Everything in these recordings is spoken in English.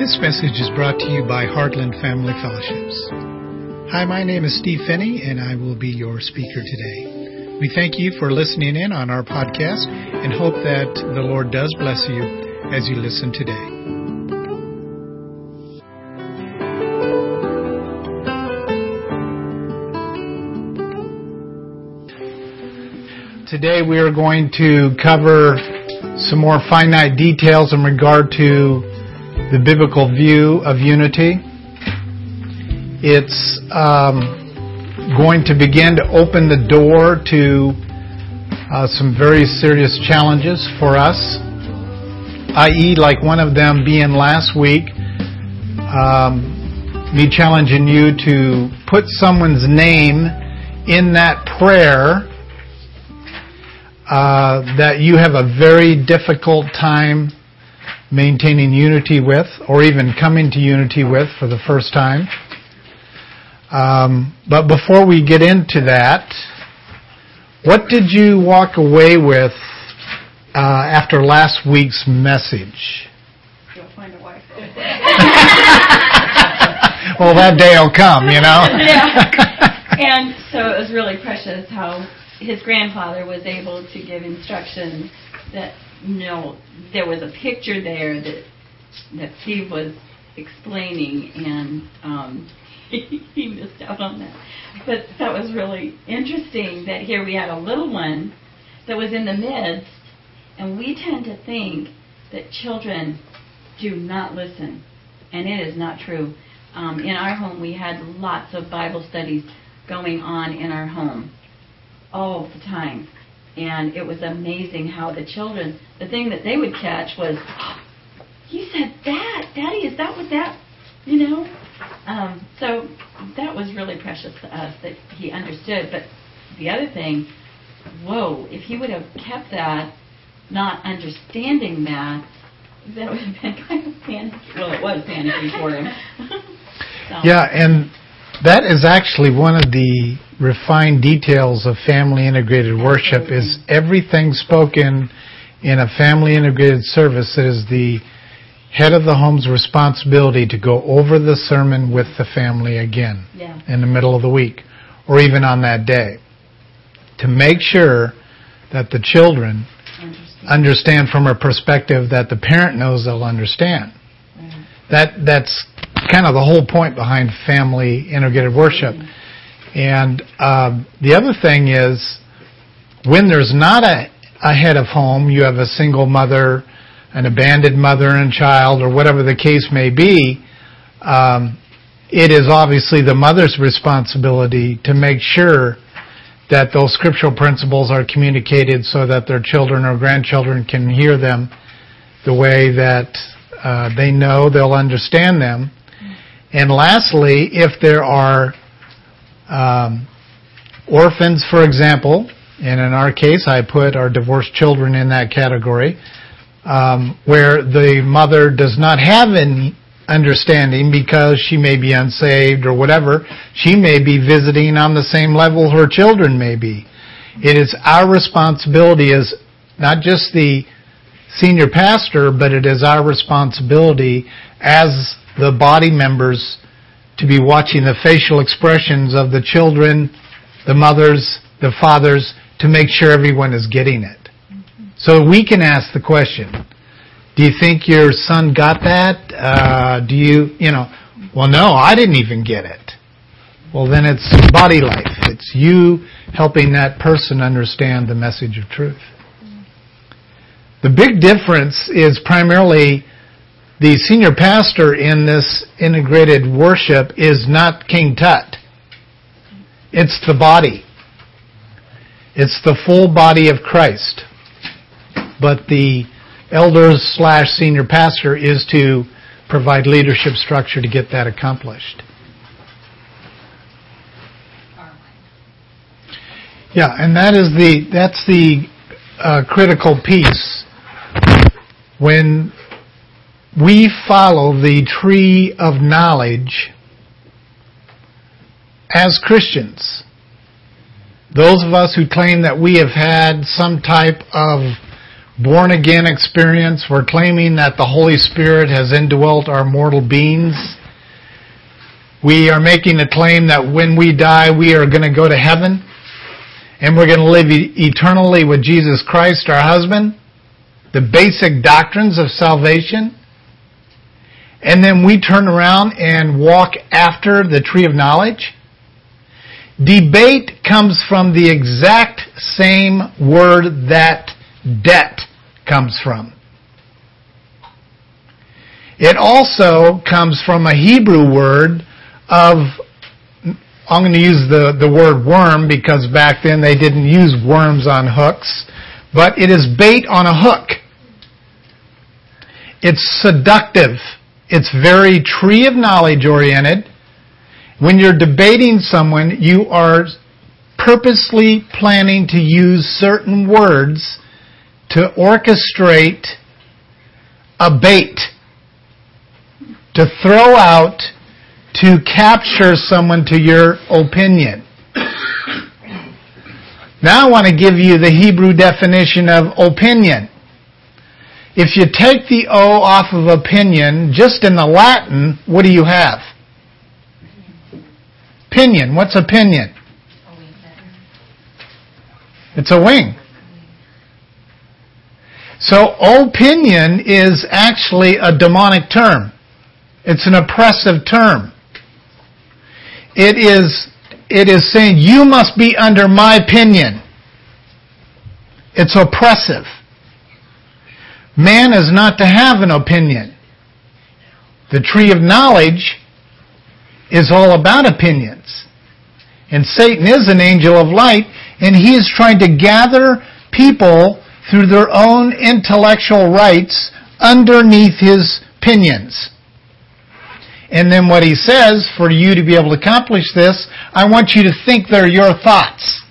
This message is brought to you by Heartland Family Fellowships. Hi, my name is Steve Phinney, and I will be your speaker today. We thank you for listening in on our podcast and hope that the Lord does bless you as you listen today. Today we are going to cover some more finite details in regard to the biblical view of unity. It's um, going to begin to open the door to uh, some very serious challenges for us, i.e., like one of them being last week, um, me challenging you to put someone's name in that prayer uh, that you have a very difficult time maintaining unity with, or even coming to unity with for the first time. Um, but before we get into that, what did you walk away with uh, after last week's message? You'll find a wife. well, that day will come, you know. yeah. And so it was really precious how his grandfather was able to give instructions that you know, there was a picture there that that Steve was explaining, and um, he, missed out on that. But that was really interesting that here we had a little one that was in the midst, and we tend to think that children do not listen, and it is not true. Um, in our home, we had lots of Bible studies going on in our home all the time and it was amazing how the children, the thing that they would catch was, oh, "You said that, Daddy? Is that what that?" You know. Um, so that was really precious to us that he understood. But the other thing, whoa! If he would have kept that, not understanding that, that would have been kind of panicky. Well, it was panicky for him. so. Yeah, and that is actually one of the refined details of family integrated worship is everything spoken in a family integrated service it is the head of the home's responsibility to go over the sermon with the family again yeah. in the middle of the week or even on that day to make sure that the children understand, understand from a perspective that the parent knows they'll understand right. that that's kind of the whole point behind family integrated worship. And um, the other thing is, when there's not a, a head of home, you have a single mother, an abandoned mother and child, or whatever the case may be. Um, it is obviously the mother's responsibility to make sure that those scriptural principles are communicated so that their children or grandchildren can hear them the way that uh, they know they'll understand them. And lastly, if there are um, orphans, for example, and in our case, I put our divorced children in that category, um, where the mother does not have any understanding because she may be unsaved or whatever, she may be visiting on the same level her children may be. It is our responsibility as not just the senior pastor, but it is our responsibility as the body members to be watching the facial expressions of the children, the mothers, the fathers, to make sure everyone is getting it. So we can ask the question, do you think your son got that? Uh, do you, you know, well, no, I didn't even get it. Well, then it's body life. It's you helping that person understand the message of truth. The big difference is primarily the senior pastor in this integrated worship is not King Tut. It's the body. It's the full body of Christ. But the elders slash senior pastor is to provide leadership structure to get that accomplished. Yeah, and that is the that's the uh, critical piece when we follow the tree of knowledge as Christians. Those of us who claim that we have had some type of born again experience. We're claiming that the Holy Spirit has indwelt our mortal beings. We are making a claim that when we die, we are going to go to heaven and we're going to live eternally with Jesus Christ, our husband. The basic doctrines of salvation. And then we turn around and walk after the tree of knowledge. Debate comes from the exact same word that debt comes from. It also comes from a Hebrew word of, I'm going to use the, the word worm because back then they didn't use worms on hooks, but it is bait on a hook. It's seductive. It's very tree of knowledge oriented. When you're debating someone, you are purposely planning to use certain words to orchestrate a bait, to throw out, to capture someone to your opinion. Now I want to give you the Hebrew definition of opinion. If you take the O off of opinion, just in the Latin, what do you have? Pinion. What's a pinion? It's a wing. So opinion is actually a demonic term. It's an oppressive term. It is, it is saying you must be under my opinion. It's oppressive. Man is not to have an opinion. The tree of knowledge is all about opinions. And Satan is an angel of light, and he is trying to gather people through their own intellectual rights underneath his pinions. And then what he says, for you to be able to accomplish this, I want you to think they're your thoughts.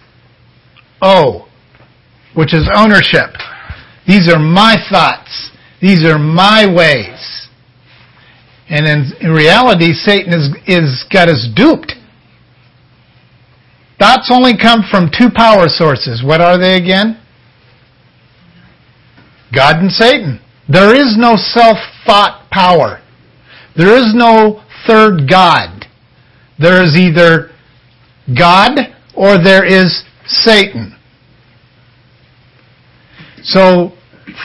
Oh, which is ownership. These are my thoughts. These are my ways. And in, in reality, Satan is, is got us duped. Thoughts only come from two power sources. What are they again? God and Satan. There is no self-thought power. There is no third God. There is either God or there is Satan. So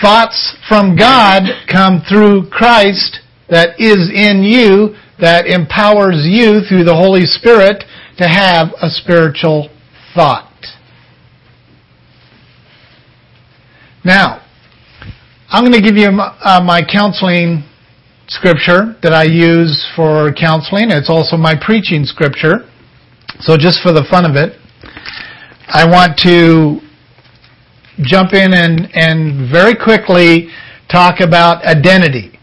thoughts from God come through Christ that is in you, that empowers you through the Holy Spirit to have a spiritual thought. Now, I'm going to give you uh, my counseling scripture that I use for counseling. It's also my preaching scripture. So just for the fun of it, I want to jump in and, and very quickly talk about identity.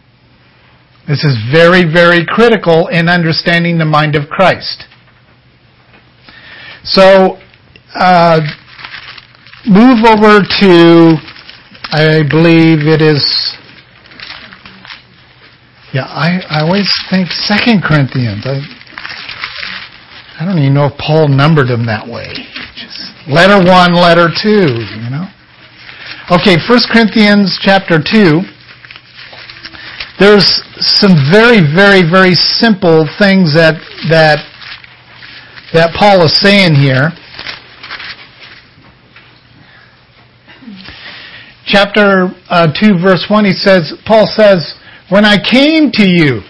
This is very, very critical in understanding the mind of Christ. So, uh, move over to, I believe it is, yeah, I, I always think Second Corinthians. I, I don't even know if Paul numbered them that way. Just letter one, letter two, you know. Okay, 1 Corinthians chapter 2. There's some very, very, very simple things that, that, that Paul is saying here. Chapter uh, 2 verse 1, he says, Paul says, when I came to you.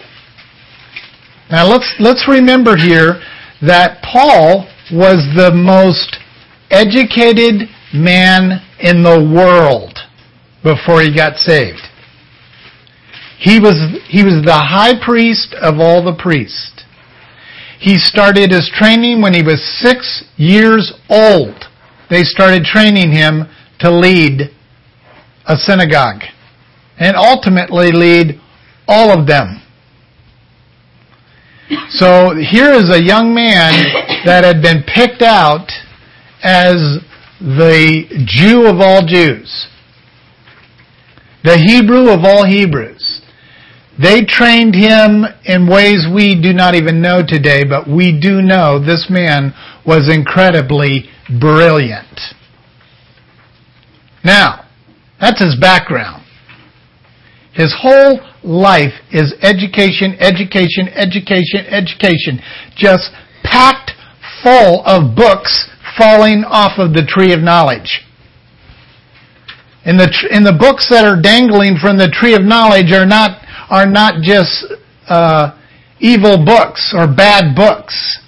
Now let's, let's remember here that Paul was the most educated man in the world before he got saved. He was, he was the high priest of all the priests. He started his training when he was six years old. They started training him to lead a synagogue and ultimately lead all of them. So here is a young man that had been picked out as the Jew of all Jews, the Hebrew of all Hebrews. They trained him in ways we do not even know today, but we do know this man was incredibly brilliant. Now, That's his background. His whole life is education, education, education, education. Just packed full of books falling off of the tree of knowledge. And the, and the books that are dangling from the tree of knowledge are not, are not just uh, evil books or bad books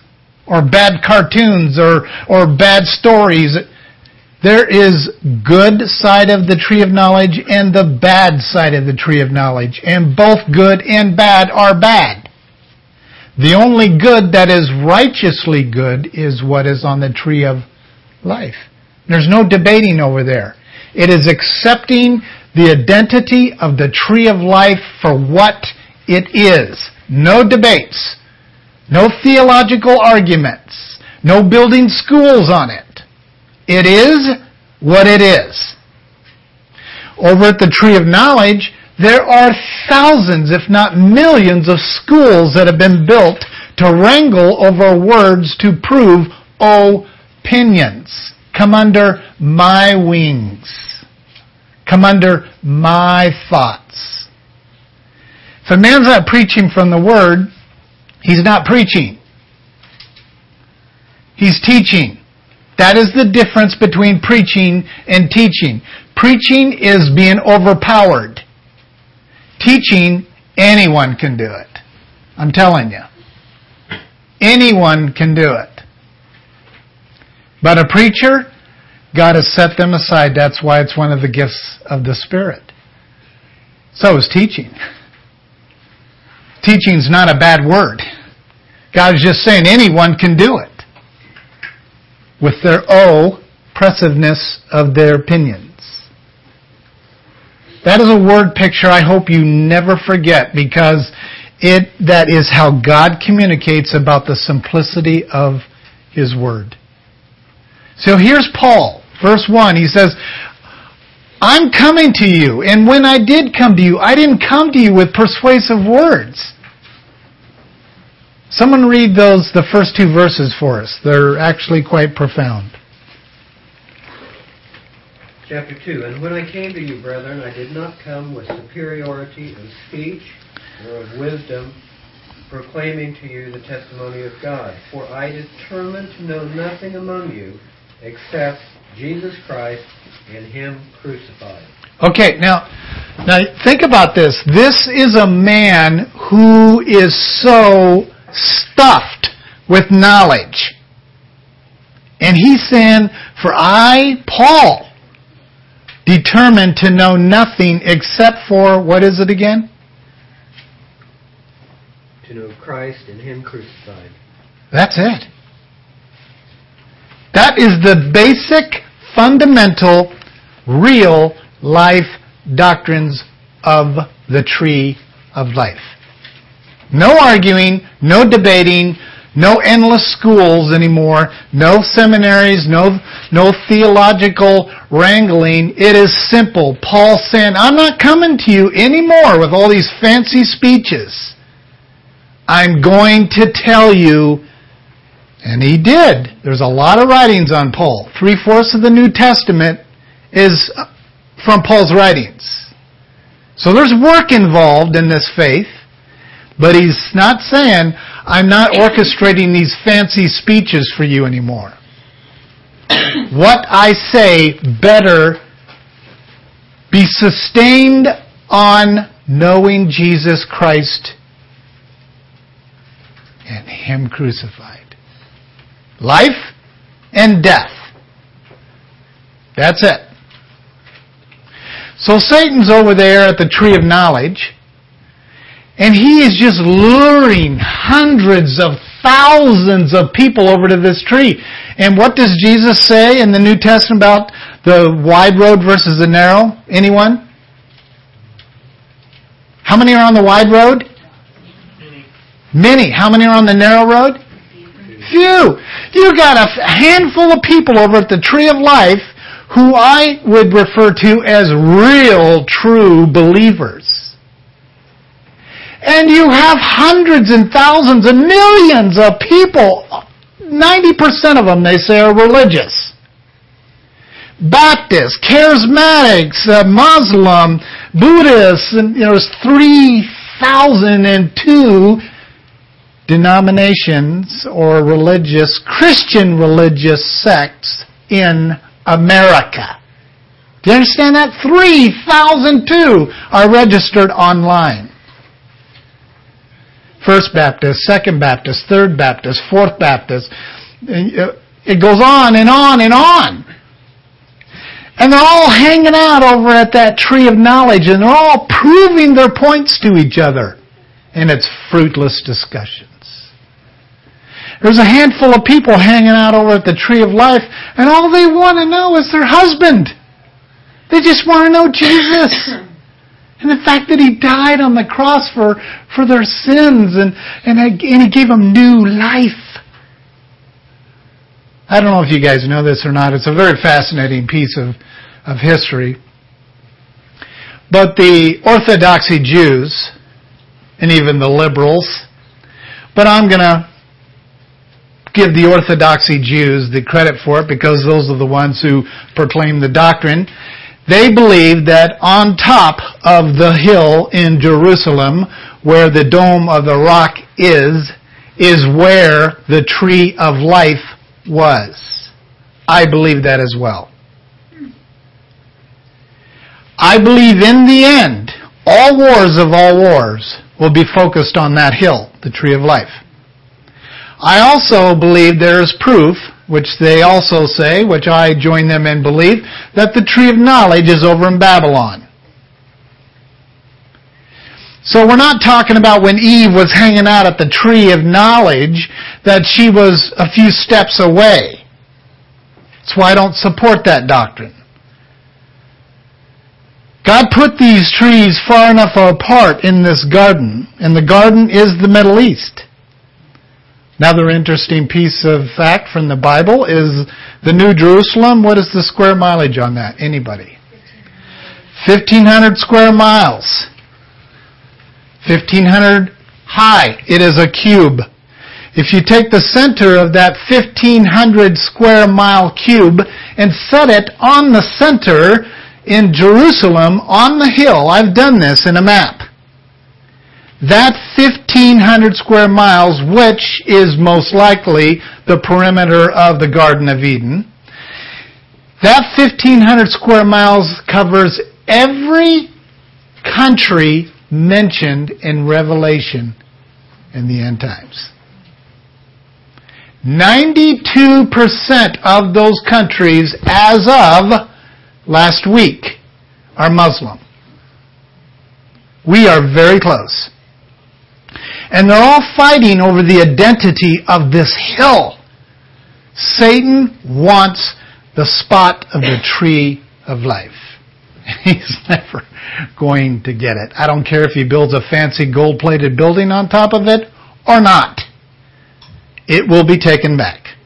or bad cartoons or, or bad stories. There is good side of the tree of knowledge and the bad side of the tree of knowledge. And both good and bad are bad. The only good that is righteously good is what is on the tree of life. There's no debating over there. It is accepting the identity of the tree of life for what it is. No debates. No theological arguments. No building schools on it. It is what it is. Over at the tree of knowledge, there are thousands, if not millions, of schools that have been built to wrangle over words to prove opinions. Come under my wings. Come under my thoughts. If a man's not preaching from the Word, he's not preaching. He's teaching. That is the difference between preaching and teaching. Preaching is being overpowered. Teaching, anyone can do it. I'm telling you. Anyone can do it. But a preacher, God has set them aside. That's why it's one of the gifts of the Spirit. So is teaching. Teaching's not a bad word. God is just saying anyone can do it with their oh, oppressiveness of their opinions. That is a word picture I hope you never forget because it, that is how God communicates about the simplicity of His Word. So here's Paul, verse 1. He says, I'm coming to you, and when I did come to you, I didn't come to you with persuasive words. Someone read those, the first two verses for us. They're actually quite profound. Chapter 2 And when I came to you, brethren, I did not come with superiority of speech or of wisdom, proclaiming to you the testimony of God. For I determined to know nothing among you except Jesus Christ and Him crucified. Okay, now, now think about this. This is a man who is so stuffed with knowledge. And he's saying, For I, Paul, determined to know nothing except for, what is it again? To know Christ and Him crucified. That's it. That is the basic, fundamental, real life doctrines of the tree of life. No arguing, no debating, no endless schools anymore, no seminaries, no, no theological wrangling. It is simple. Paul saying, I'm not coming to you anymore with all these fancy speeches. I'm going to tell you, and he did. There's a lot of writings on Paul. Three fourths of the New Testament is uh, from Paul's writings. So there's work involved in this faith. But he's not saying, I'm not orchestrating these fancy speeches for you anymore. what I say better be sustained on knowing Jesus Christ and Him crucified. Life and death. That's it. So Satan's over there at the tree of knowledge and he is just luring hundreds of thousands of people over to this tree. And what does Jesus say in the New Testament about the wide road versus the narrow? Anyone? How many are on the wide road? Many. How many are on the narrow road? Few. You got a handful of people over at the tree of life who I would refer to as real, true believers. And you have hundreds and thousands and millions of people. 90% of them, they say, are religious. Baptists, Charismatics, uh, Muslim, Buddhists, and you know, there's 3,002 denominations or religious, Christian religious sects in America. Do you understand that? 3,002 are registered online. First Baptist, Second Baptist, Third Baptist, Fourth Baptist. Uh, it goes on and on and on. And they're all hanging out over at that tree of knowledge and they're all proving their points to each other. And it's fruitless discussions. There's a handful of people hanging out over at the tree of life and all they want to know is their husband. They just want to know Jesus. And the fact that he died on the cross for, for their sins and, and, and he gave them new life. I don't know if you guys know this or not. It's a very fascinating piece of, of history. But the Orthodoxy Jews, and even the liberals, but I'm going to give the Orthodoxy Jews the credit for it because those are the ones who proclaim the doctrine. They believe that on top of the hill in Jerusalem, where the dome of the rock is, is where the tree of life was. I believe that as well. I believe in the end, all wars of all wars will be focused on that hill, the tree of life. I also believe there is proof, which they also say, which I join them in belief, that the tree of knowledge is over in Babylon. So we're not talking about when Eve was hanging out at the tree of knowledge that she was a few steps away. That's why I don't support that doctrine. God put these trees far enough apart in this garden, and the garden is the Middle East. Another interesting piece of fact from the Bible is the New Jerusalem. What is the square mileage on that? Anybody? 1500 square miles. 1500 high. It is a cube. If you take the center of that 1500 square mile cube and set it on the center in Jerusalem on the hill, I've done this in a map. That 1500 square miles, which is most likely the perimeter of the Garden of Eden, that 1500 square miles covers every country mentioned in Revelation in the end times. 92% of those countries as of last week are Muslim. We are very close. And they're all fighting over the identity of this hill. Satan wants the spot of the tree of life. He's never going to get it. I don't care if he builds a fancy gold plated building on top of it or not. It will be taken back.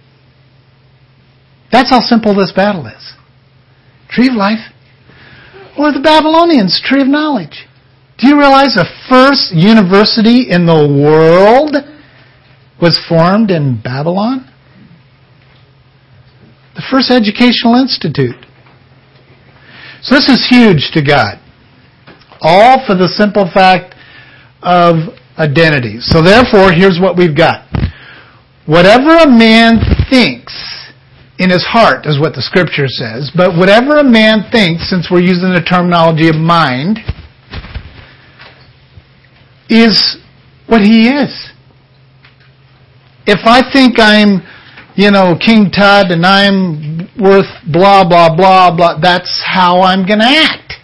That's how simple this battle is. Tree of life or the Babylonians, tree of knowledge. Do you realize the first university in the world was formed in Babylon? The first educational institute. So this is huge to God. All for the simple fact of identity. So therefore, here's what we've got. Whatever a man thinks in his heart is what the scripture says, but whatever a man thinks, since we're using the terminology of mind, is what he is. If I think I'm, you know, King Tut and I'm worth blah, blah, blah, blah, that's how I'm going to act.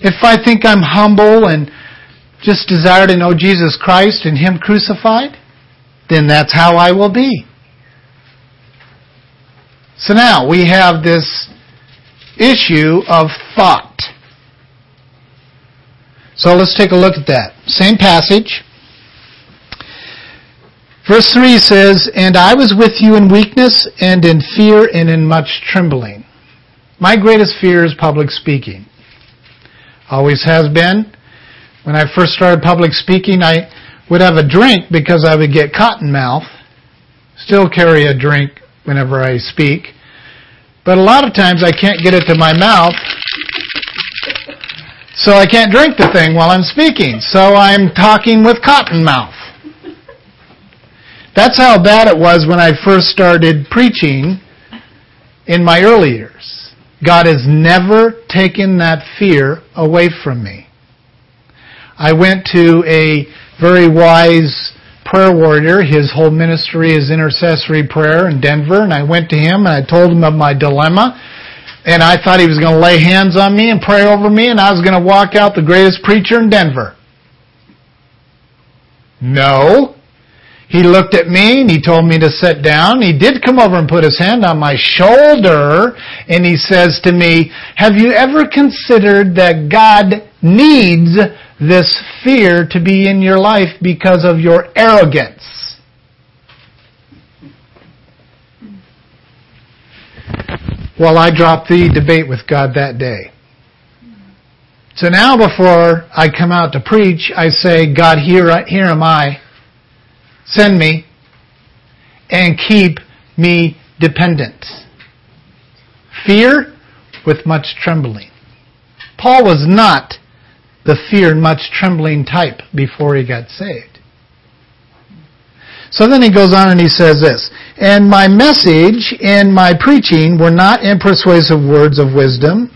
If I think I'm humble and just desire to know Jesus Christ and Him crucified, then that's how I will be. So now we have this issue of thought. So let's take a look at that. Same passage. Verse 3 says, And I was with you in weakness and in fear and in much trembling. My greatest fear is public speaking. Always has been. When I first started public speaking, I would have a drink because I would get cotton mouth. Still carry a drink whenever I speak. But a lot of times I can't get it to my mouth, so I can't drink the thing while I'm speaking. So I'm talking with cotton mouth. That's how bad it was when I first started preaching in my early years. God has never taken that fear away from me. I went to a very wise prayer warrior. His whole ministry is intercessory prayer in Denver. And I went to him and I told him of my dilemma. And I thought he was going to lay hands on me and pray over me and I was going to walk out the greatest preacher in Denver. No. He looked at me and he told me to sit down. He did come over and put his hand on my shoulder and he says to me, have you ever considered that God needs this fear to be in your life because of your arrogance. Well, I dropped the debate with God that day. So now before I come out to preach, I say, God, here, here am I. Send me and keep me dependent. Fear with much trembling. Paul was not the fear and much trembling type before he got saved. So then he goes on and he says this, And my message and my preaching were not in persuasive words of wisdom,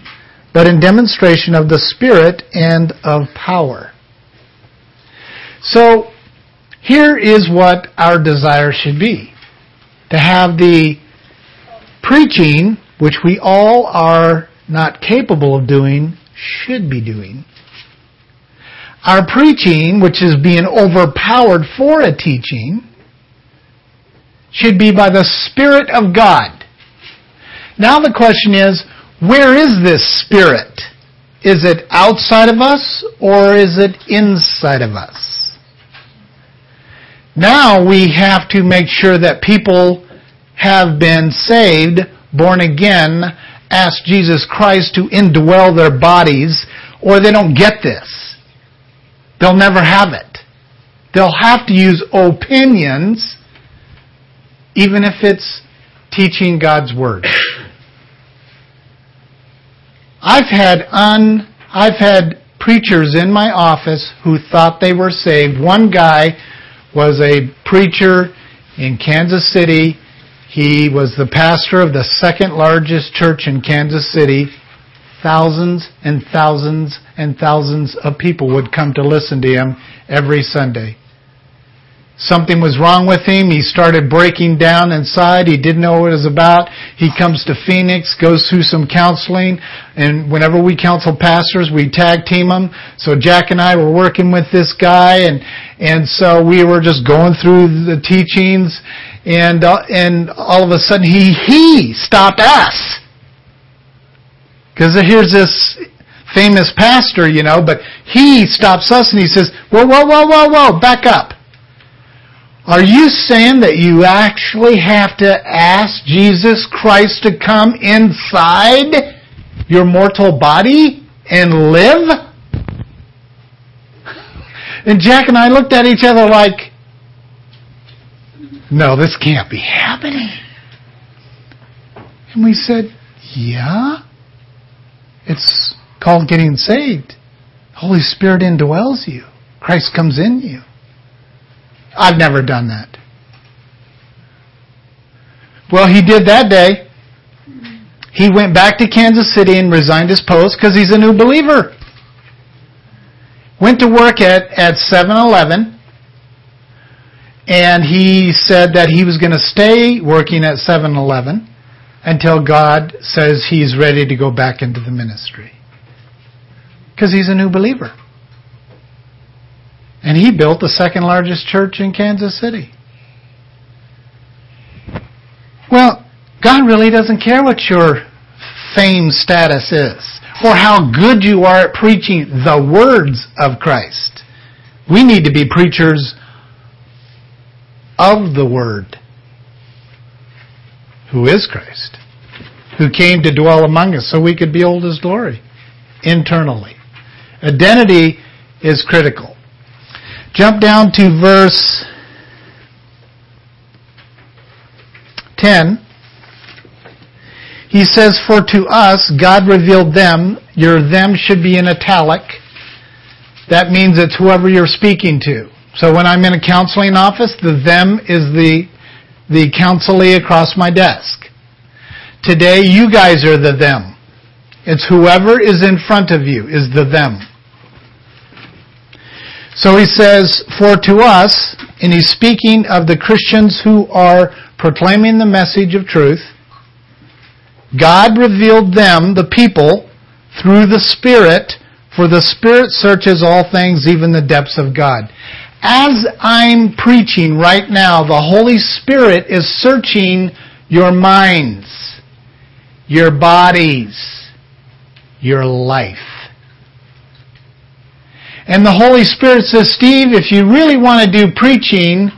but in demonstration of the Spirit and of power. So here is what our desire should be. To have the preaching, which we all are not capable of doing, should be doing our preaching, which is being overpowered for a teaching, should be by the Spirit of God. Now the question is, where is this Spirit? Is it outside of us or is it inside of us? Now we have to make sure that people have been saved, born again, ask Jesus Christ to indwell their bodies, or they don't get this. They'll never have it. They'll have to use opinions, even if it's teaching God's Word. I've had un, I've had preachers in my office who thought they were saved. One guy was a preacher in Kansas City. He was the pastor of the second largest church in Kansas City thousands and thousands and thousands of people would come to listen to him every Sunday. Something was wrong with him. He started breaking down inside. He didn't know what it was about. He comes to Phoenix, goes through some counseling, and whenever we counsel pastors, we tag team them. So Jack and I were working with this guy, and and so we were just going through the teachings, and uh, and all of a sudden he he stopped us because here's this famous pastor, you know, but he stops us and he says, whoa, whoa, whoa, whoa, whoa, back up. Are you saying that you actually have to ask Jesus Christ to come inside your mortal body and live? And Jack and I looked at each other like, no, this can't be happening. And we said, yeah. It's called getting saved. Holy Spirit indwells you. Christ comes in you. I've never done that. Well, he did that day. He went back to Kansas City and resigned his post because he's a new believer. Went to work at, at 7-Eleven and he said that he was going to stay working at 7-Eleven until God says he's ready to go back into the ministry. Because he's a new believer. And he built the second largest church in Kansas City. Well, God really doesn't care what your fame status is or how good you are at preaching the words of Christ. We need to be preachers of the Word who is Christ, who came to dwell among us so we could behold his glory internally. Identity is critical. Jump down to verse 10. he says, For to us, God revealed them. Your them should be in italic. That means it's whoever you're speaking to. So when I'm in a counseling office, the them is the, the counselee across my desk. Today, you guys are the them. It's whoever is in front of you is the them. So he says, for to us, and he's speaking of the Christians who are proclaiming the message of truth, God revealed them, the people, through the Spirit, for the Spirit searches all things, even the depths of God. As I'm preaching right now, the Holy Spirit is searching your minds, your bodies, your life. And the Holy Spirit says, Steve, if you really want to do preaching,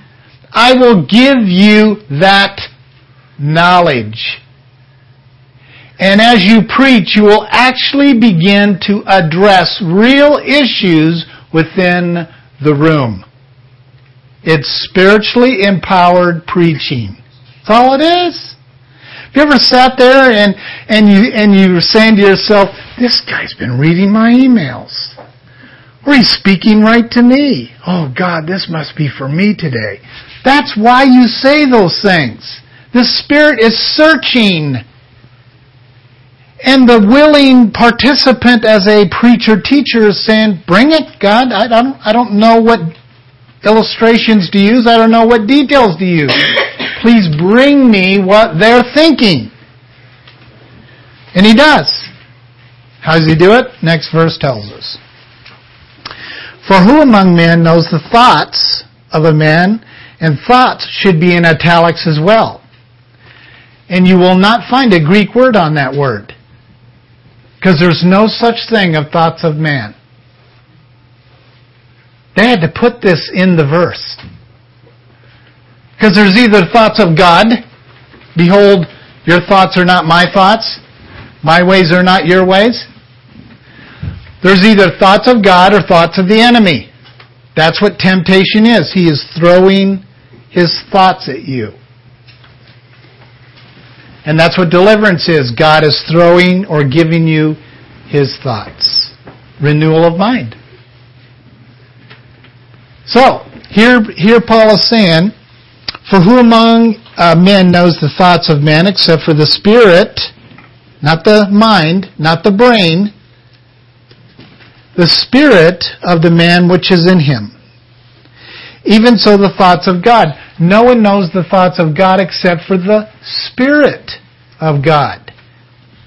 I will give you that knowledge. And as you preach, you will actually begin to address real issues within the room. It's spiritually empowered preaching. That's all it is. Have you ever sat there and, and you and you were saying to yourself, This guy's been reading my emails. Or he's speaking right to me. Oh God, this must be for me today. That's why you say those things. The Spirit is searching. And the willing participant as a preacher teacher is saying, bring it, God. I don't, I don't know what illustrations to use. I don't know what details to use. Please bring me what they're thinking. And he does. How does he do it? Next verse tells us. For who among men knows the thoughts of a man? And thoughts should be in italics as well. And you will not find a Greek word on that word. Because there's no such thing of thoughts of man. They had to put this in the verse. Because there's either thoughts of God, behold, your thoughts are not my thoughts, my ways are not your ways. There's either thoughts of God or thoughts of the enemy. That's what temptation is. He is throwing his thoughts at you. And that's what deliverance is. God is throwing or giving you his thoughts. Renewal of mind. So, here, here Paul is saying, For who among uh, men knows the thoughts of men except for the spirit, not the mind, not the brain, the spirit of the man which is in him? Even so the thoughts of God. No one knows the thoughts of God except for the Spirit of God.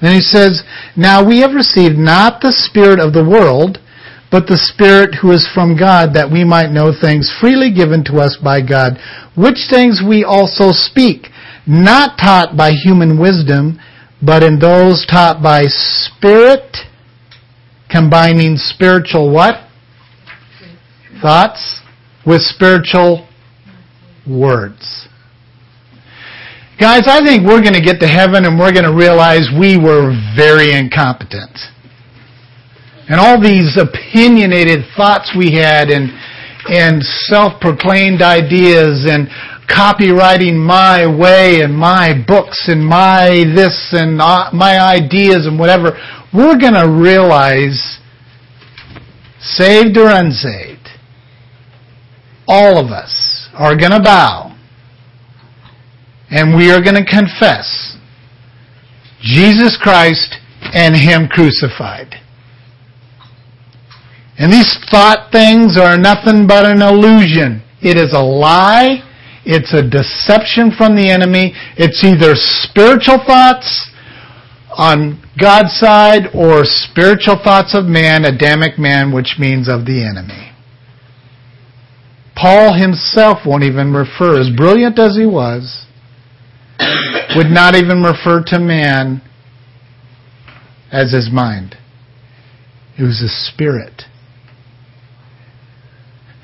Then he says, Now we have received not the Spirit of the world, but the Spirit who is from God, that we might know things freely given to us by God, which things we also speak, not taught by human wisdom, but in those taught by Spirit, combining spiritual what? Thoughts with spiritual words. Guys, I think we're going to get to heaven and we're going to realize we were very incompetent. And all these opinionated thoughts we had and, and self-proclaimed ideas and copywriting my way and my books and my this and uh, my ideas and whatever, we're going to realize, saved or unsaved, all of us are going to bow and we are going to confess Jesus Christ and Him crucified. And these thought things are nothing but an illusion. It is a lie. It's a deception from the enemy. It's either spiritual thoughts on God's side or spiritual thoughts of man, Adamic man, which means of the enemy. Paul himself won't even refer, as brilliant as he was, would not even refer to man as his mind. It was his spirit.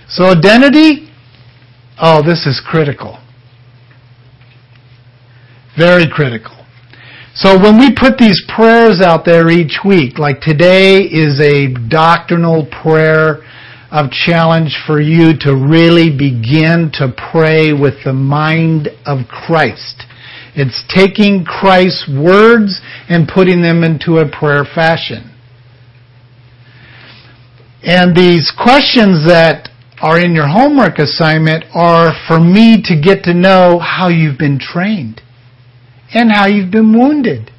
So identity, oh, this is critical. Very critical. So when we put these prayers out there each week, like today is a doctrinal prayer of challenge for you to really begin to pray with the mind of Christ. It's taking Christ's words and putting them into a prayer fashion. And these questions that are in your homework assignment are for me to get to know how you've been trained and how you've been wounded.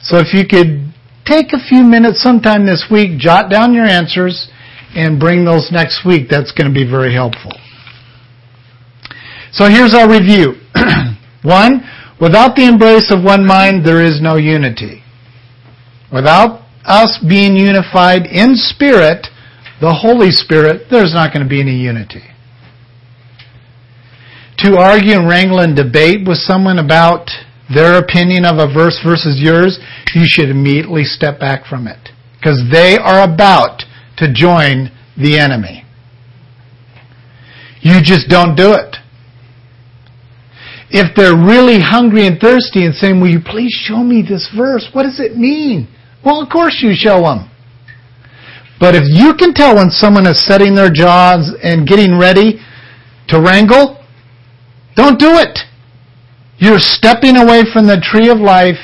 So if you could take a few minutes sometime this week, jot down your answers, and bring those next week, that's going to be very helpful. So here's our review. one, without the embrace of one mind, there is no unity. Without us being unified in spirit, the Holy Spirit, there's not going to be any unity. To argue and wrangle and debate with someone about their opinion of a verse versus yours, you should immediately step back from it. Because they are about to join the enemy. You just don't do it. If they're really hungry and thirsty and saying, Will you please show me this verse? What does it mean? Well, of course you show them. But if you can tell when someone is setting their jaws and getting ready to wrangle, don't do it. You're stepping away from the tree of life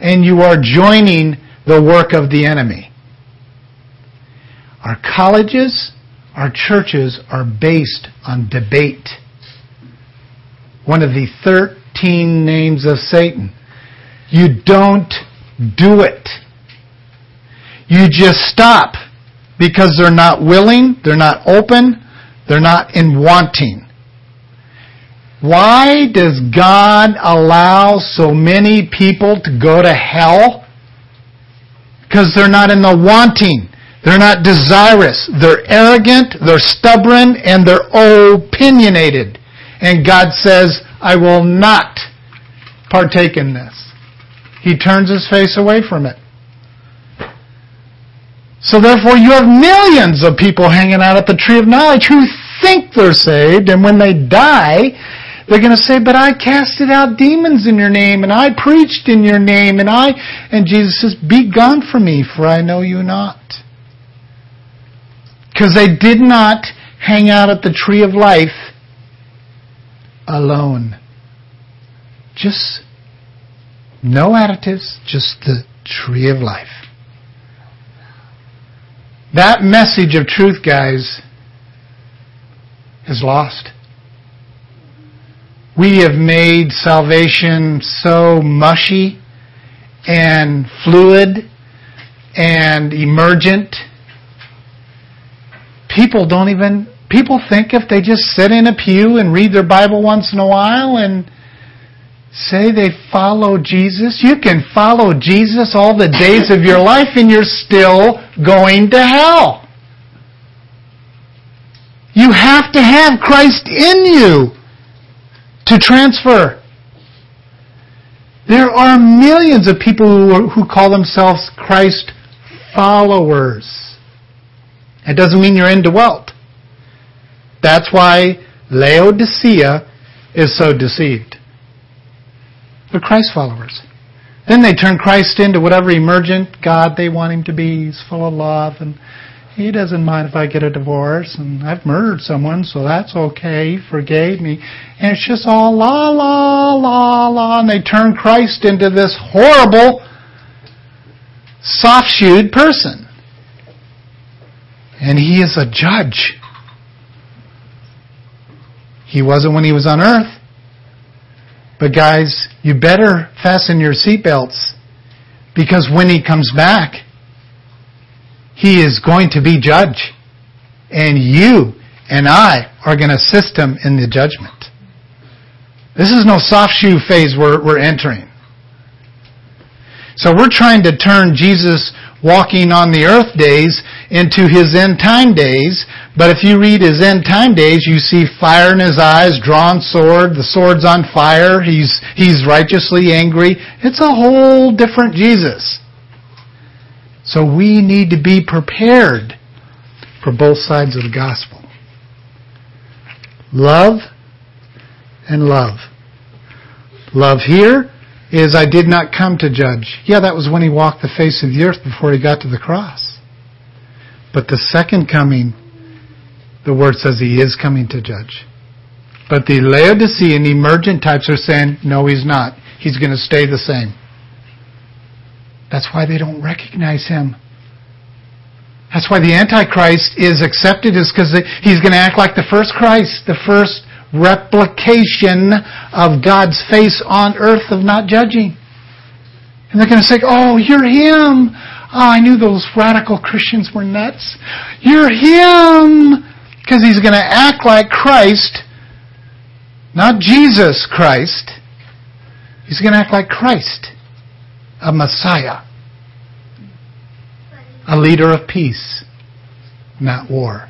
and you are joining the work of the enemy. Our colleges, our churches are based on debate. One of the 13 names of Satan. You don't do it. You just stop because they're not willing, they're not open, they're not in wanting. Why does God allow so many people to go to hell? Because they're not in the wanting. They're not desirous. They're arrogant, they're stubborn, and they're opinionated. And God says, I will not partake in this. He turns his face away from it. So therefore you have millions of people hanging out at the tree of knowledge who think they're saved, and when they die, they're going to say, but I casted out demons in your name, and I preached in your name, and I, and Jesus says, be gone from me, for I know you not. Because they did not hang out at the tree of life alone. Just no additives, just the tree of life. That message of truth, guys, is lost. We have made salvation so mushy and fluid and emergent. People don't even, people think if they just sit in a pew and read their Bible once in a while and say they follow Jesus, you can follow Jesus all the days of your life and you're still going to hell. You have to have Christ in you to transfer. There are millions of people who, who call themselves Christ followers. It doesn't mean you're indwelt. That's why Laodicea is so deceived. They're Christ followers. Then they turn Christ into whatever emergent God they want him to be. He's full of love and he doesn't mind if I get a divorce and I've murdered someone, so that's okay. He forgave me. And it's just all la la la la and they turn Christ into this horrible soft-shoed person. And he is a judge. He wasn't when he was on earth. But guys, you better fasten your seatbelts because when he comes back, he is going to be judge. And you and I are going to assist him in the judgment. This is no soft shoe phase we're, we're entering. So we're trying to turn Jesus walking on the earth days into his end time days. But if you read his end time days, you see fire in his eyes, drawn sword, the sword's on fire, he's, he's righteously angry. It's a whole different Jesus. So we need to be prepared for both sides of the gospel. Love and love. Love here is I did not come to judge. Yeah, that was when he walked the face of the earth before he got to the cross. But the second coming, the word says he is coming to judge. But the Laodicean emergent types are saying, no, he's not. He's going to stay the same. That's why they don't recognize him. That's why the Antichrist is accepted is because he's going to act like the first Christ, the first replication of God's face on earth of not judging. And they're going to say, oh, you're him. Oh, I knew those radical Christians were nuts. You're him. Because he's going to act like Christ, not Jesus Christ. He's going to act like Christ, a Messiah, a leader of peace, not war.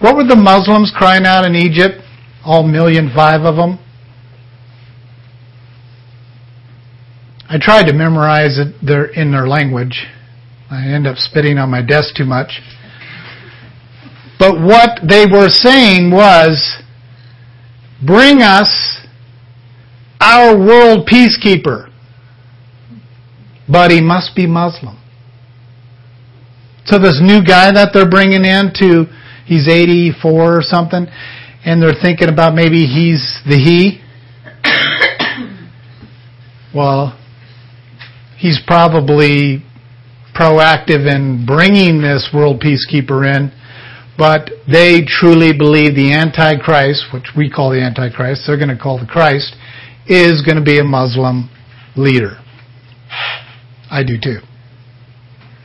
What were the Muslims crying out in Egypt? All million five of them. I tried to memorize it there in their language. I end up spitting on my desk too much. But what they were saying was, bring us our world peacekeeper. But he must be Muslim. So this new guy that they're bringing in to, he's 84 or something, and they're thinking about maybe he's the he. well, he's probably proactive in bringing this world peacekeeper in, but they truly believe the Antichrist, which we call the Antichrist, they're going to call the Christ, is going to be a Muslim leader. I do too.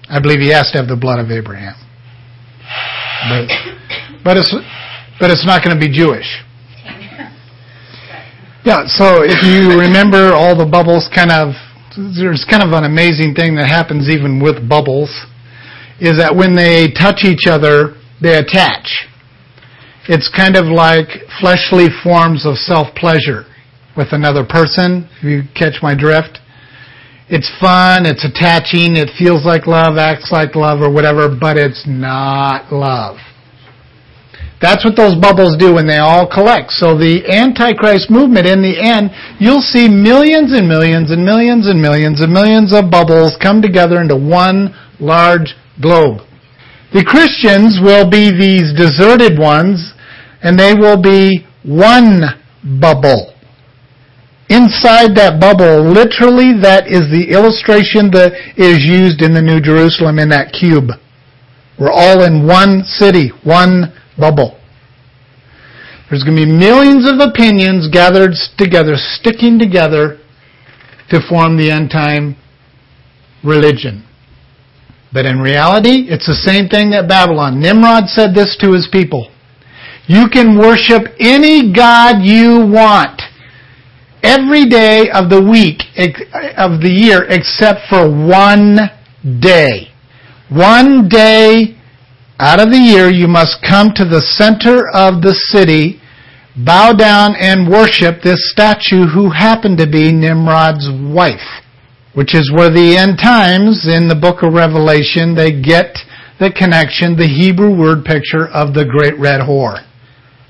I believe he has to have the blood of Abraham. But, but it's, but it's not going to be Jewish. Yeah, so if you remember all the bubbles kind of there's kind of an amazing thing that happens even with bubbles is that when they touch each other, they attach. It's kind of like fleshly forms of self-pleasure with another person, if you catch my drift. It's fun, it's attaching, it feels like love, acts like love or whatever, but it's not love. That's what those bubbles do when they all collect. So the Antichrist movement, in the end, you'll see millions and millions and millions and millions and millions of bubbles come together into one large globe. The Christians will be these deserted ones, and they will be one bubble. Inside that bubble, literally that is the illustration that is used in the New Jerusalem in that cube. We're all in one city, one bubble. There's going to be millions of opinions gathered together, sticking together to form the end time religion. But in reality, it's the same thing that Babylon. Nimrod said this to his people. You can worship any God you want every day of the week, of the year, except for one day. One day out of the year, you must come to the center of the city, bow down and worship this statue who happened to be Nimrod's wife. Which is where the end times in the book of Revelation, they get the connection, the Hebrew word picture of the great red whore.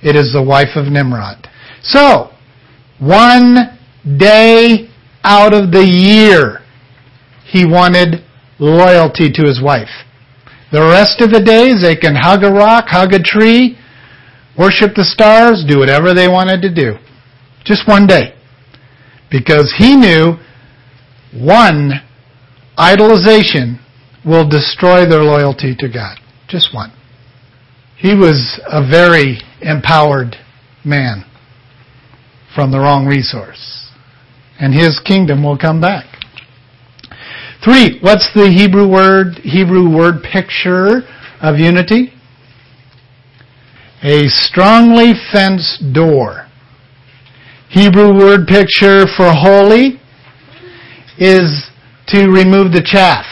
It is the wife of Nimrod. So, one day out of the year, he wanted loyalty to his wife. The rest of the days, they can hug a rock, hug a tree, worship the stars, do whatever they wanted to do. Just one day. Because he knew one idolization will destroy their loyalty to God. Just one. He was a very empowered man from the wrong resource. And his kingdom will come back. Three, what's the Hebrew word, Hebrew word picture of unity? A strongly fenced door. Hebrew word picture for holy is to remove the chaff.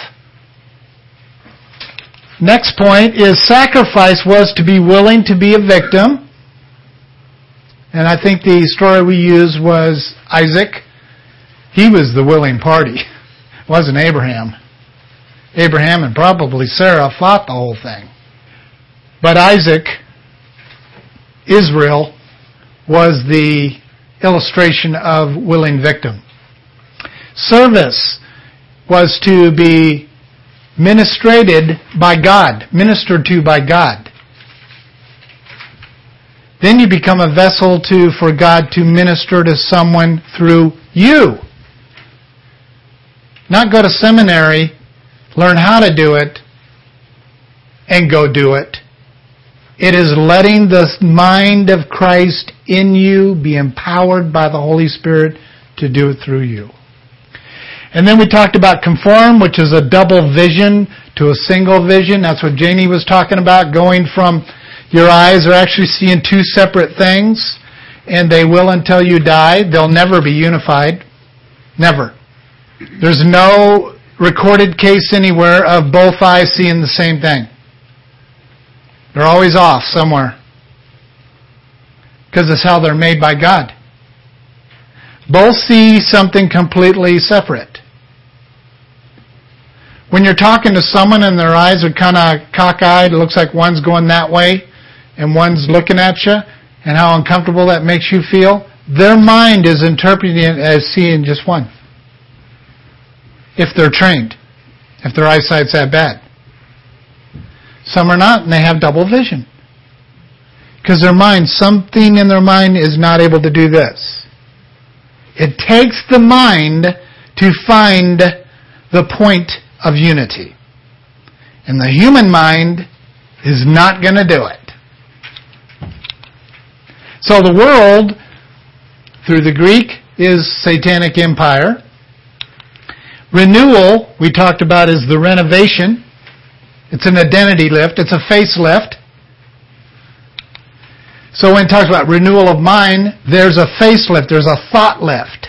Next point is sacrifice was to be willing to be a victim. And I think the story we used was Isaac. He was the willing party it wasn't Abraham. Abraham and probably Sarah fought the whole thing. But Isaac, Israel, was the illustration of willing victim. Service was to be ministrated by God, ministered to by God. Then you become a vessel to for God to minister to someone through you. Not go to seminary, learn how to do it, and go do it. It is letting the mind of Christ in you be empowered by the Holy Spirit to do it through you. And then we talked about conform, which is a double vision to a single vision. That's what Janie was talking about, going from your eyes are actually seeing two separate things, and they will until you die. They'll never be unified. Never. There's no recorded case anywhere of both eyes seeing the same thing. They're always off somewhere. Because it's how they're made by God. Both see something completely separate. When you're talking to someone and their eyes are kind of cockeyed, it looks like one's going that way and one's looking at you, and how uncomfortable that makes you feel, their mind is interpreting it as seeing just one. If they're trained, if their eyesight's that bad. Some are not, and they have double vision. Because their mind, something in their mind is not able to do this. It takes the mind to find the point of unity. And the human mind is not going to do it. So the world, through the Greek, is satanic empire. Renewal, we talked about, is the renovation. It's an identity lift. It's a facelift. So when it talks about renewal of mind, there's a facelift. There's a thought lift.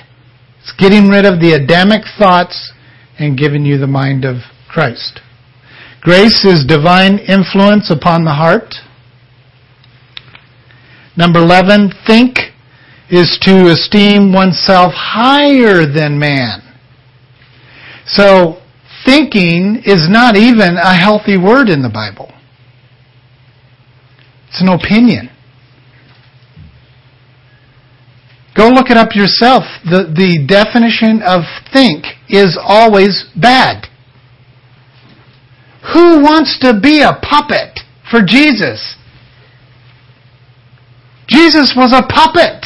It's getting rid of the Adamic thoughts and giving you the mind of Christ. Grace is divine influence upon the heart. Number 11, think is to esteem oneself higher than man. So, thinking is not even a healthy word in the Bible. It's an opinion. Go look it up yourself. The, the definition of think is always bad. Who wants to be a puppet for Jesus? Jesus was a puppet.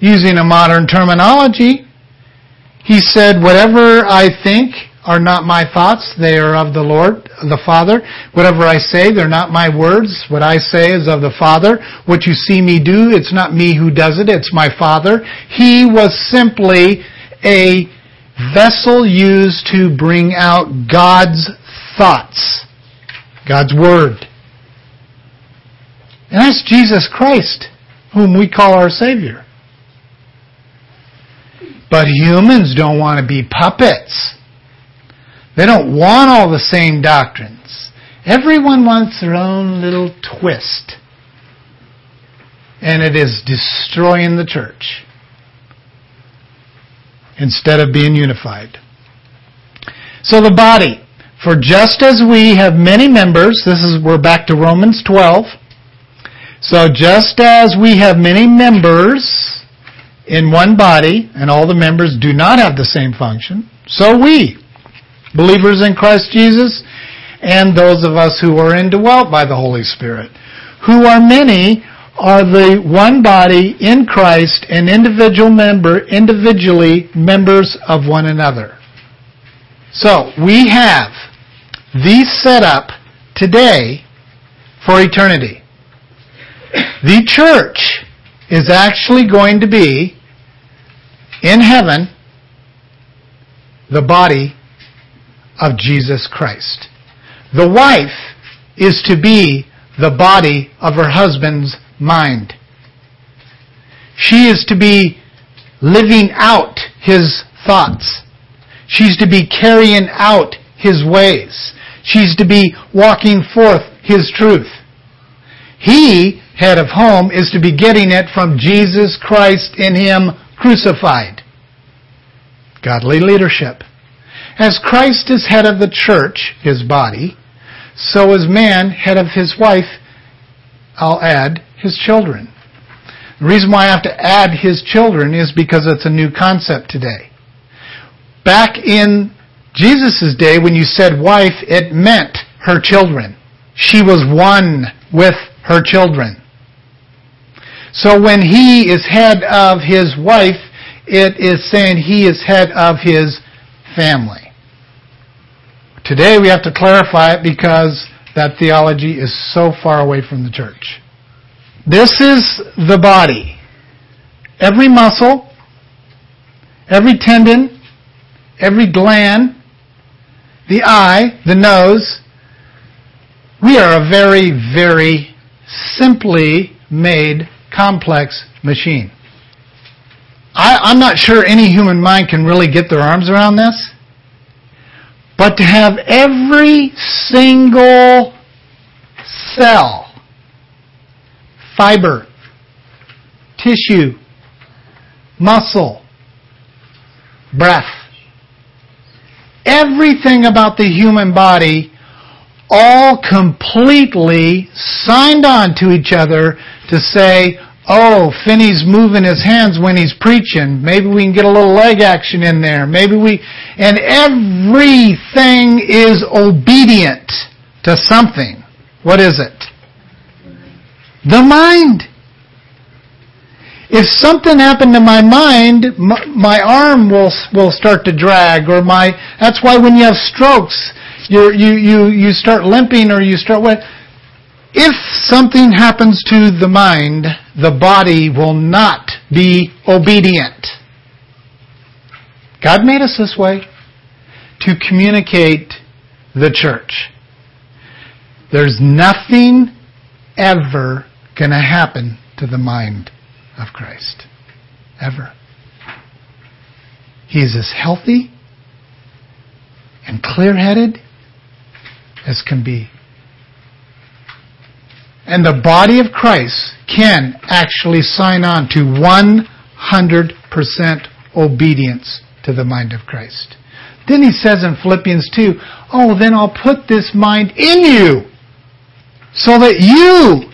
Using a modern terminology, he said, Whatever I think are not my thoughts, they are of the Lord, the Father. Whatever I say, they're not my words. What I say is of the Father. What you see me do, it's not me who does it, it's my Father. He was simply a vessel used to bring out God's thoughts, God's Word. And that's Jesus Christ, whom we call our Savior. But humans don't want to be puppets. They don't want all the same doctrines. Everyone wants their own little twist. And it is destroying the church instead of being unified. So the body, for just as we have many members, this is we're back to Romans 12. So just as we have many members in one body, and all the members do not have the same function, so we, believers in Christ Jesus, and those of us who are indwelt by the Holy Spirit, who are many, are the one body in Christ and individual member, individually members of one another. So, we have these set up today for eternity. The church is actually going to be in heaven the body of Jesus Christ. The wife is to be the body of her husband's mind. She is to be living out his thoughts. She's to be carrying out his ways. She's to be walking forth his truth. He head of home is to be getting it from Jesus Christ in Him crucified. Godly leadership. As Christ is head of the church, his body, so is man head of his wife, I'll add, his children. The reason why I have to add his children is because it's a new concept today. Back in Jesus' day, when you said wife, it meant her children. She was one with her children. So when he is head of his wife, it is saying he is head of his family. Today we have to clarify it because that theology is so far away from the church. This is the body. Every muscle, every tendon, every gland, the eye, the nose, we are a very, very simply made complex machine. I, am not sure any human mind can really get their arms around this. But to have every single cell, fiber, tissue, muscle, breath, everything about the human body all completely signed on to each other to say, oh, Phinney's moving his hands when he's preaching. Maybe we can get a little leg action in there. Maybe we, and everything is obedient to something. What is it? The mind. If something happened to my mind, my, my arm will will start to drag, or my. That's why when you have strokes, you you you you start limping, or you start what if something happens to the mind, the body will not be obedient. God made us this way to communicate the church. There's nothing ever going to happen to the mind of Christ. Ever. He's as healthy and clear headed as can be. And the body of Christ can actually sign on to 100% obedience to the mind of Christ. Then he says in Philippians 2, Oh, then I'll put this mind in you so that you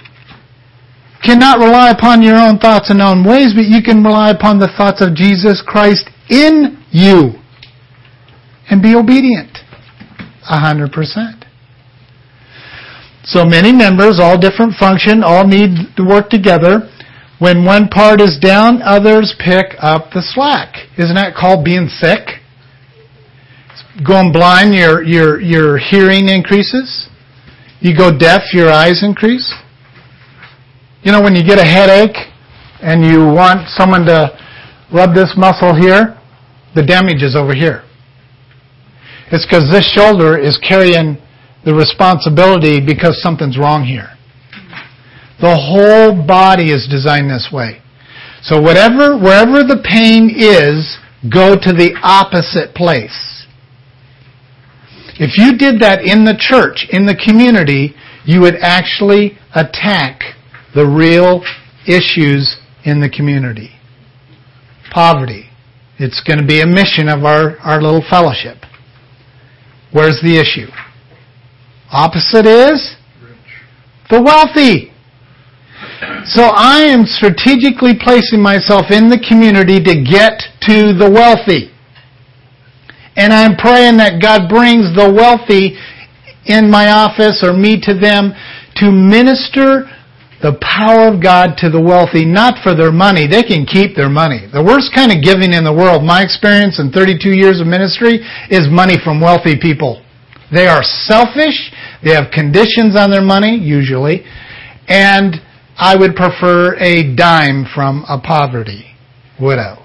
cannot rely upon your own thoughts and own ways, but you can rely upon the thoughts of Jesus Christ in you and be obedient. Hundred percent. So many members, all different function, all need to work together. When one part is down, others pick up the slack. Isn't that called being sick? Going blind, your, your, your hearing increases. You go deaf, your eyes increase. You know, when you get a headache and you want someone to rub this muscle here, the damage is over here. It's because this shoulder is carrying the responsibility because something's wrong here. The whole body is designed this way. So whatever, wherever the pain is, go to the opposite place. If you did that in the church, in the community, you would actually attack the real issues in the community. Poverty. It's going to be a mission of our, our little fellowship. Where's the issue? Opposite is the wealthy. So I am strategically placing myself in the community to get to the wealthy. And I'm praying that God brings the wealthy in my office or me to them to minister the power of God to the wealthy, not for their money. They can keep their money. The worst kind of giving in the world, my experience in 32 years of ministry, is money from wealthy people. They are selfish. They have conditions on their money, usually. And I would prefer a dime from a poverty widow.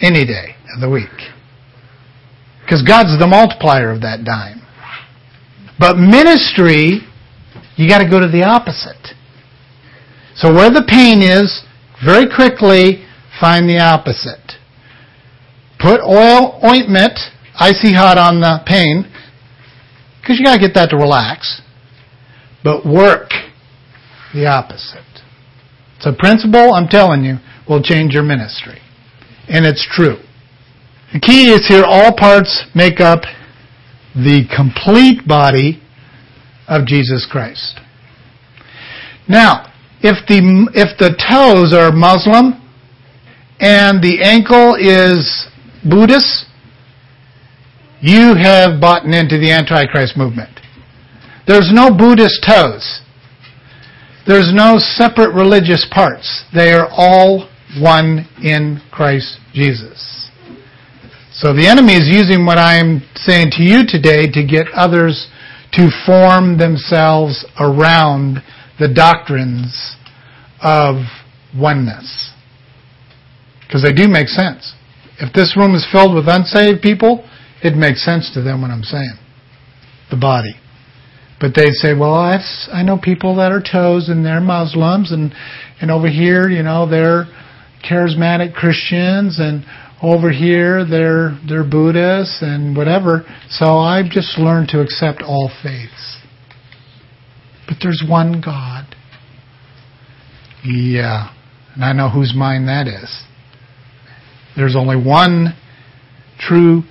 Any day of the week. Because God's the multiplier of that dime. But ministry, you got to go to the opposite. So where the pain is, very quickly find the opposite. Put oil, ointment, icy hot on the pain, because you got to get that to relax. But work the opposite. It's a principle, I'm telling you, will change your ministry. And it's true. The key is here all parts make up the complete body of Jesus Christ. Now, if the, if the toes are Muslim and the ankle is Buddhist, you have bought into the Antichrist movement. There's no Buddhist toes. There's no separate religious parts. They are all one in Christ Jesus. So the enemy is using what I'm saying to you today to get others to form themselves around the doctrines of oneness. Because they do make sense. If this room is filled with unsaved people, it makes sense to them what I'm saying. The body. But they'd say, well, I've, I know people that are toes and they're Muslims and, and over here, you know, they're charismatic Christians and over here they're, they're Buddhists and whatever. So I've just learned to accept all faiths. But there's one God. Yeah. And I know whose mind that is. There's only one true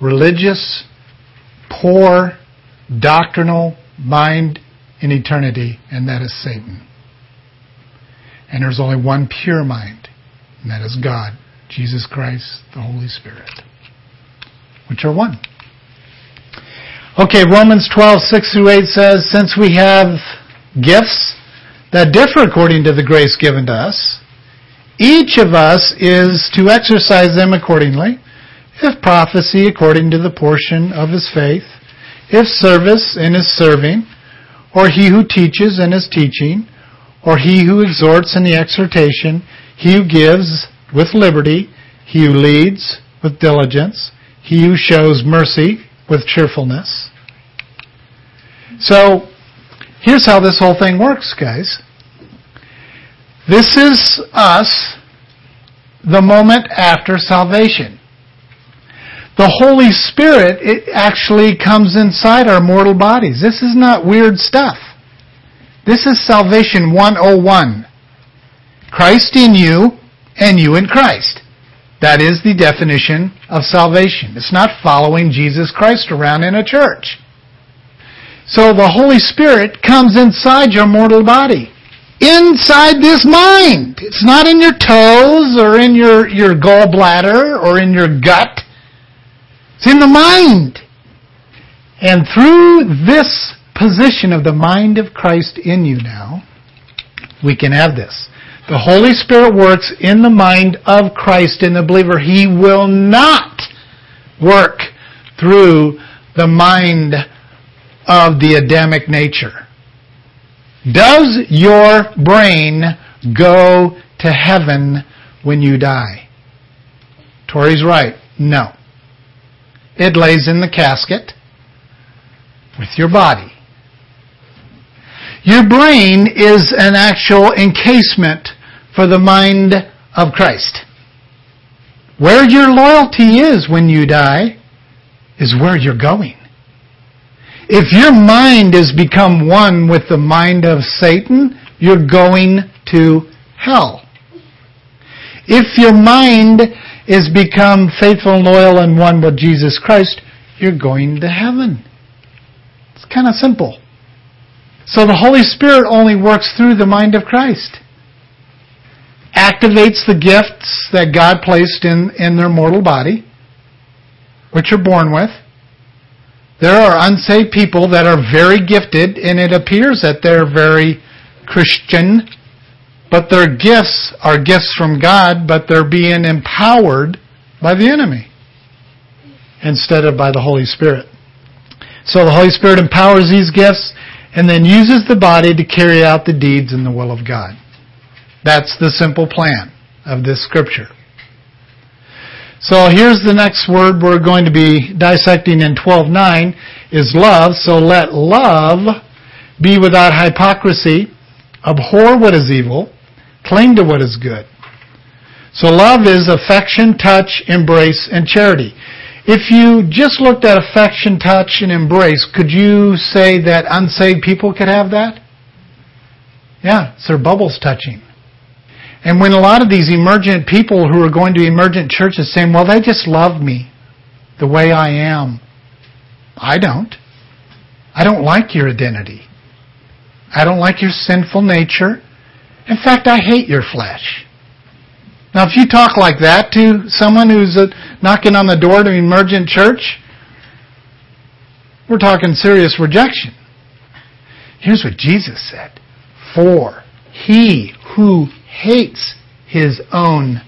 religious, poor, doctrinal mind in eternity, and that is Satan. And there's only one pure mind, and that is God, Jesus Christ, the Holy Spirit, which are one. Okay, Romans 12, 6 through 8 says, Since we have gifts that differ according to the grace given to us, each of us is to exercise them accordingly. If prophecy according to the portion of his faith, if service in his serving, or he who teaches in his teaching, or he who exhorts in the exhortation, he who gives with liberty, he who leads with diligence, he who shows mercy with cheerfulness. So, here's how this whole thing works, guys. This is us the moment after salvation. The Holy Spirit it actually comes inside our mortal bodies. This is not weird stuff. This is salvation 101. Christ in you and you in Christ. That is the definition of salvation. It's not following Jesus Christ around in a church. So the Holy Spirit comes inside your mortal body inside this mind. It's not in your toes or in your, your gallbladder or in your gut. It's in the mind. And through this position of the mind of Christ in you now, we can have this. The Holy Spirit works in the mind of Christ in the believer. He will not work through the mind of the Adamic nature. Does your brain go to heaven when you die? Tori's right. No. It lays in the casket with your body. Your brain is an actual encasement for the mind of Christ. Where your loyalty is when you die is where you're going. If your mind has become one with the mind of Satan, you're going to hell. If your mind is become faithful and loyal and one with Jesus Christ, you're going to heaven. It's kind of simple. So the Holy Spirit only works through the mind of Christ. Activates the gifts that God placed in, in their mortal body, which you're born with there are unsaved people that are very gifted, and it appears that they're very Christian, but their gifts are gifts from God, but they're being empowered by the enemy instead of by the Holy Spirit. So the Holy Spirit empowers these gifts and then uses the body to carry out the deeds in the will of God. That's the simple plan of this scripture. So here's the next word we're going to be dissecting in 12.9 is love. So let love be without hypocrisy, abhor what is evil, cling to what is good. So love is affection, touch, embrace, and charity. If you just looked at affection, touch, and embrace, could you say that unsaved people could have that? Yeah, it's their bubbles touching. And when a lot of these emergent people who are going to emergent churches saying, well, they just love me the way I am. I don't. I don't like your identity. I don't like your sinful nature. In fact, I hate your flesh. Now, if you talk like that to someone who's uh, knocking on the door to an emergent church, we're talking serious rejection. Here's what Jesus said For he who hates his own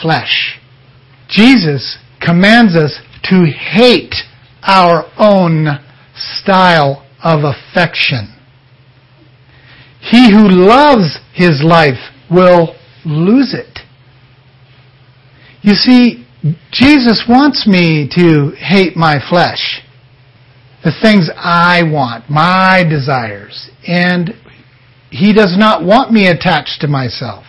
flesh. Jesus commands us to hate our own style of affection. He who loves his life will lose it. You see, Jesus wants me to hate my flesh, the things I want, my desires, and he does not want me attached to myself.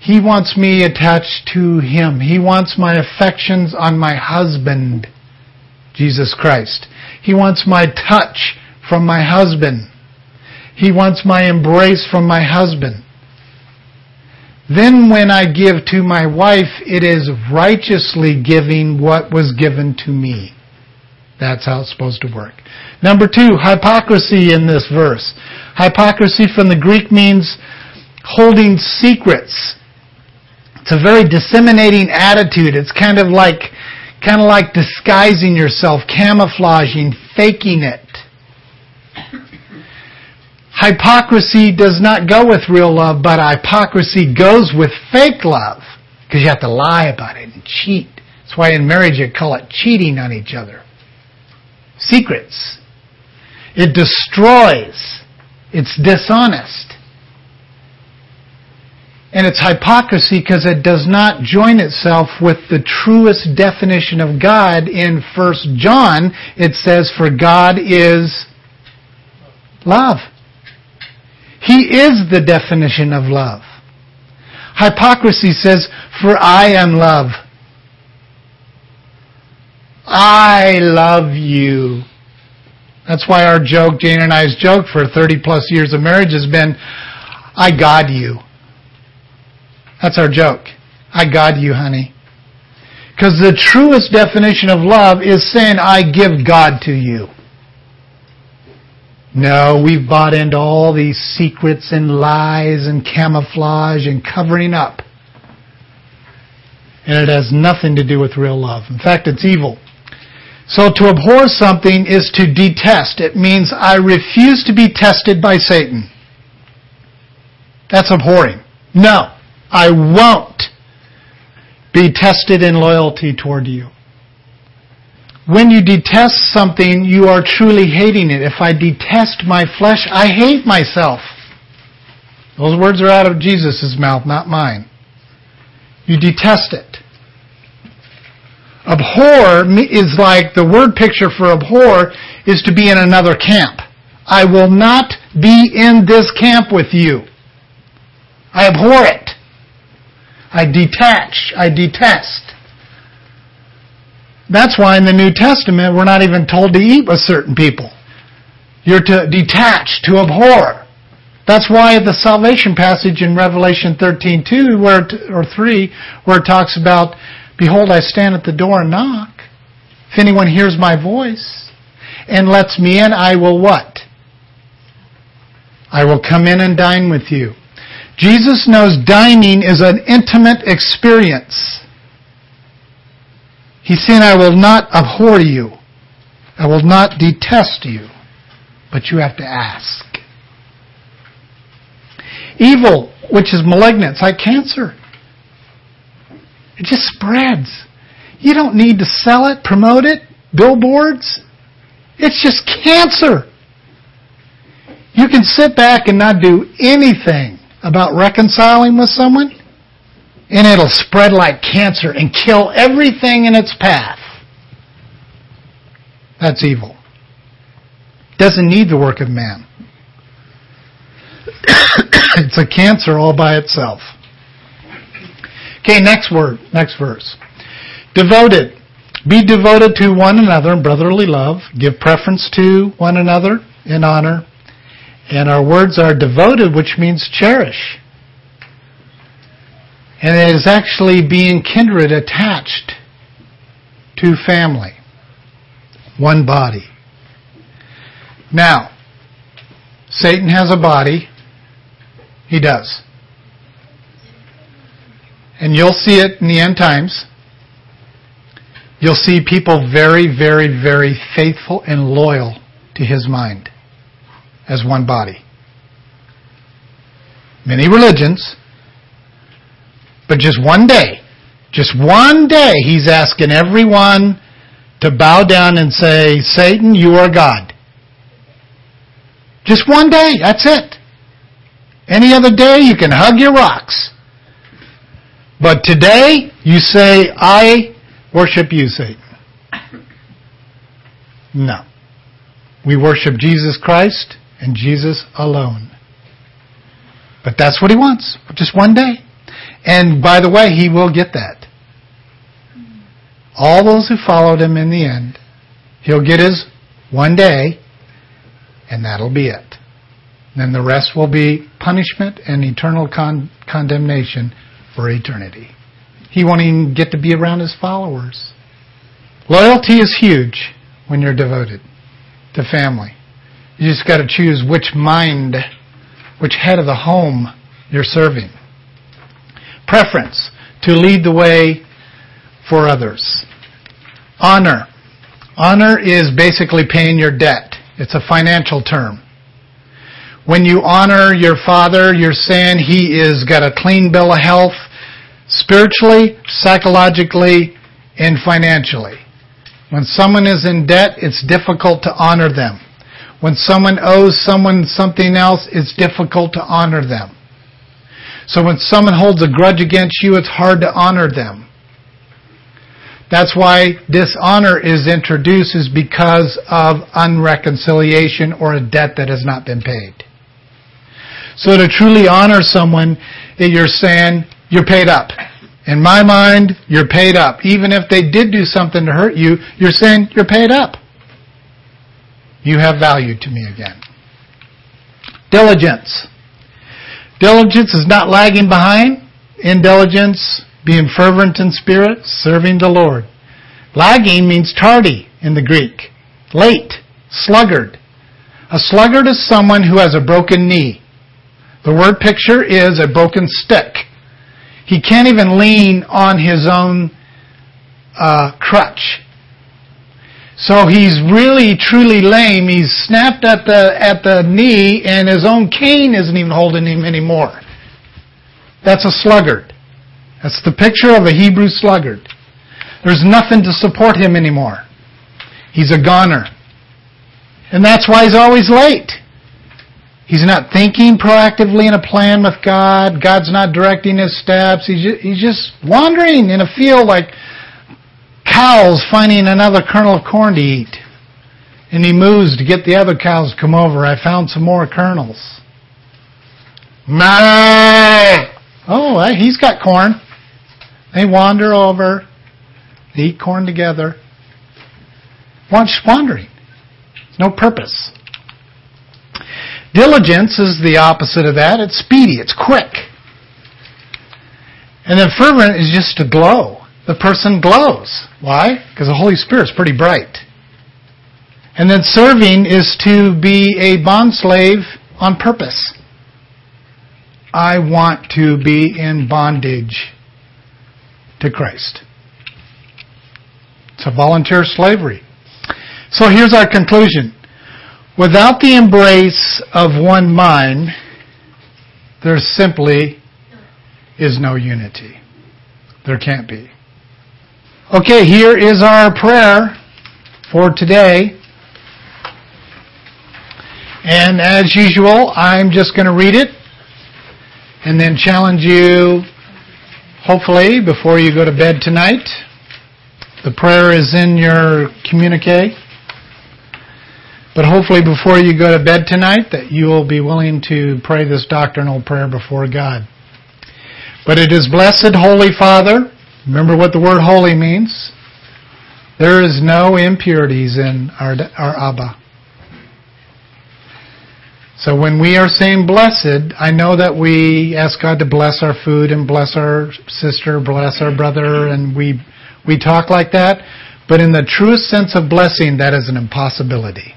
He wants me attached to Him. He wants my affections on my husband, Jesus Christ. He wants my touch from my husband. He wants my embrace from my husband. Then when I give to my wife, it is righteously giving what was given to me. That's how it's supposed to work. Number two, hypocrisy in this verse. Hypocrisy from the Greek means holding secrets. It's a very disseminating attitude. It's kind of like, kind of like disguising yourself, camouflaging, faking it. Hypocrisy does not go with real love, but hypocrisy goes with fake love. Because you have to lie about it and cheat. That's why in marriage you call it cheating on each other. Secrets. It destroys. It's dishonest. And it's hypocrisy because it does not join itself with the truest definition of God. In 1 John, it says, For God is love. He is the definition of love. Hypocrisy says, For I am love. I love you. That's why our joke, Jane and I's joke for 30 plus years of marriage has been, I God you. That's our joke. I God you, honey. Because the truest definition of love is saying, I give God to you. No, we've bought into all these secrets and lies and camouflage and covering up. And it has nothing to do with real love. In fact, it's evil. So to abhor something is to detest. It means I refuse to be tested by Satan. That's abhorring. No, I won't be tested in loyalty toward you. When you detest something, you are truly hating it. If I detest my flesh, I hate myself. Those words are out of Jesus' mouth, not mine. You detest it. Abhor is like the word picture for abhor is to be in another camp. I will not be in this camp with you. I abhor it. I detach. I detest. That's why in the New Testament we're not even told to eat with certain people. You're to detach, to abhor. That's why the salvation passage in Revelation 13:2 where or 3 where it talks about Behold, I stand at the door and knock. If anyone hears my voice and lets me in, I will what? I will come in and dine with you. Jesus knows dining is an intimate experience. He's saying, I will not abhor you. I will not detest you. But you have to ask. Evil, which is malignant, it's like cancer. It just spreads. You don't need to sell it, promote it, billboards. It's just cancer. You can sit back and not do anything about reconciling with someone, and it'll spread like cancer and kill everything in its path. That's evil. Doesn't need the work of man. it's a cancer all by itself. Okay, next word, next verse. Devoted. Be devoted to one another in brotherly love. Give preference to one another in honor. And our words are devoted, which means cherish. And it is actually being kindred attached to family. One body. Now, Satan has a body. He does. And you'll see it in the end times. You'll see people very, very, very faithful and loyal to his mind. as one body. Many religions, but just one day, just one day, he's asking everyone to bow down and say, Satan, you are God. Just one day, that's it. Any other day, you can hug your rocks. But today, you say, I worship you, Satan. No. We worship Jesus Christ and Jesus alone. But that's what he wants. Just one day. And by the way, he will get that. All those who followed him in the end, he'll get his one day, and that'll be it. Then the rest will be punishment and eternal con- condemnation for eternity. He won't even get to be around his followers. Loyalty is huge when you're devoted to family. You just got to choose which mind, which head of the home you're serving. Preference to lead the way for others. Honor. Honor is basically paying your debt. It's a financial term. When you honor your father, you're saying he is got a clean bill of health spiritually, psychologically, and financially. When someone is in debt, it's difficult to honor them. When someone owes someone something else, it's difficult to honor them. So when someone holds a grudge against you, it's hard to honor them. That's why dishonor is introduced is because of unreconciliation or a debt that has not been paid. So to truly honor someone, you're saying you're paid up. In my mind, you're paid up. Even if they did do something to hurt you, you're saying you're paid up. You have value to me again. Diligence. Diligence is not lagging behind. Intelligence, being fervent in spirit, serving the Lord. Lagging means tardy in the Greek. Late. Sluggard. A sluggard is someone who has a broken knee. The word picture is a broken stick. He can't even lean on his own uh, crutch. So he's really truly lame. He's snapped at the at the knee, and his own cane isn't even holding him anymore. That's a sluggard. That's the picture of a Hebrew sluggard. There's nothing to support him anymore. He's a goner. And that's why he's always late. He's not thinking proactively in a plan with God. God's not directing his steps. He's just, he's just wandering in a field like cows finding another kernel of corn to eat. And he moves to get the other cows to come over. I found some more kernels. Oh, he's got corn. They wander over. They eat corn together. Watch wandering. No purpose. Diligence is the opposite of that. It's speedy. It's quick. And then fervent is just to glow. The person glows. Why? Because the Holy Spirit's pretty bright. And then serving is to be a bondslave on purpose. I want to be in bondage to Christ. It's a volunteer slavery. So here's our conclusion. Without the embrace of one mind, there simply is no unity. There can't be. Okay, here is our prayer for today. And as usual, I'm just going to read it and then challenge you, hopefully, before you go to bed tonight. The prayer is in your communique. But hopefully before you go to bed tonight that you will be willing to pray this doctrinal prayer before God. But it is blessed Holy Father. Remember what the word holy means. There is no impurities in our, our Abba. So when we are saying blessed, I know that we ask God to bless our food and bless our sister, bless our brother, and we, we talk like that. But in the truest sense of blessing, that is an impossibility.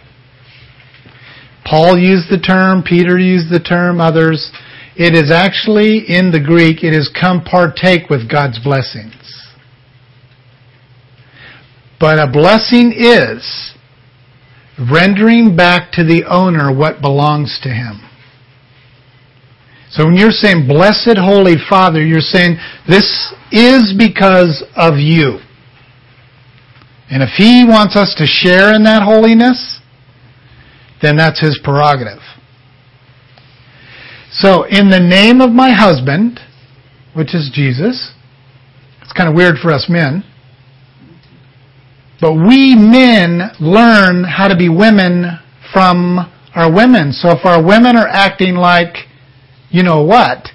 Paul used the term, Peter used the term, others. It is actually, in the Greek, it is come partake with God's blessings. But a blessing is rendering back to the owner what belongs to him. So when you're saying, Blessed Holy Father, you're saying, this is because of you. And if He wants us to share in that holiness, then that's His prerogative. So, in the name of my husband, which is Jesus, it's kind of weird for us men, but we men learn how to be women from our women. So if our women are acting like you know what,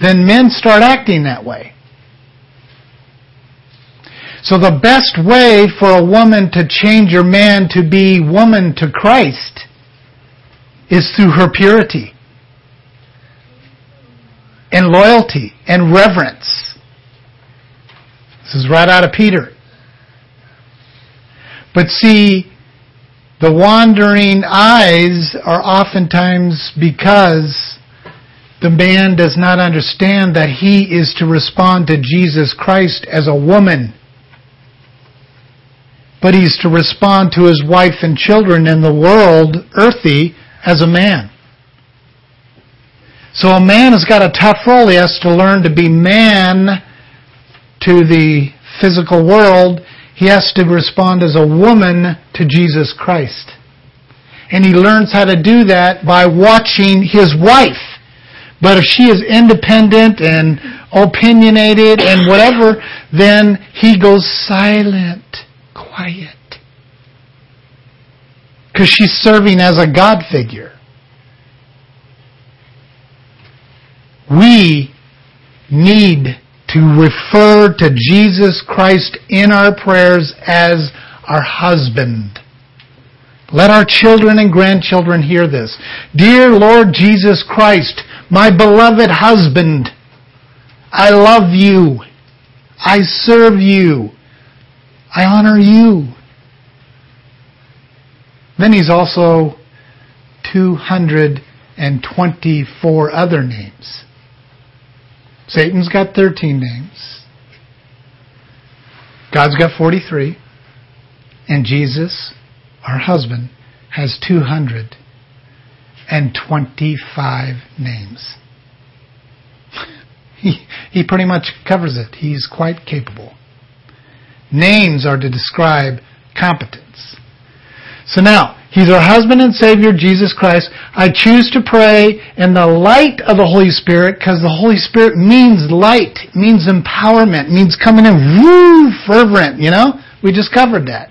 then men start acting that way. So the best way for a woman to change her man to be woman to Christ is through her purity and loyalty and reverence. This is right out of Peter. But see, the wandering eyes are oftentimes because the man does not understand that he is to respond to Jesus Christ as a woman. But he's to respond to his wife and children in the world, earthy, as a man. So a man has got a tough role. He has to learn to be man to the physical world he has to respond as a woman to Jesus Christ. And he learns how to do that by watching his wife. But if she is independent and opinionated and whatever, then he goes silent, quiet. Because she's serving as a God figure. We need to refer to Jesus Christ in our prayers as our husband. Let our children and grandchildren hear this. Dear Lord Jesus Christ, my beloved husband, I love you. I serve you. I honor you. Then he's also 224 other names. Satan's got 13 names. God's got 43. And Jesus, our husband, has 225 names. He, he pretty much covers it. He's quite capable. Names are to describe competence. So now, He's our husband and Savior, Jesus Christ. I choose to pray in the light of the Holy Spirit because the Holy Spirit means light, means empowerment, means coming in woo, fervent, you know? We just covered that.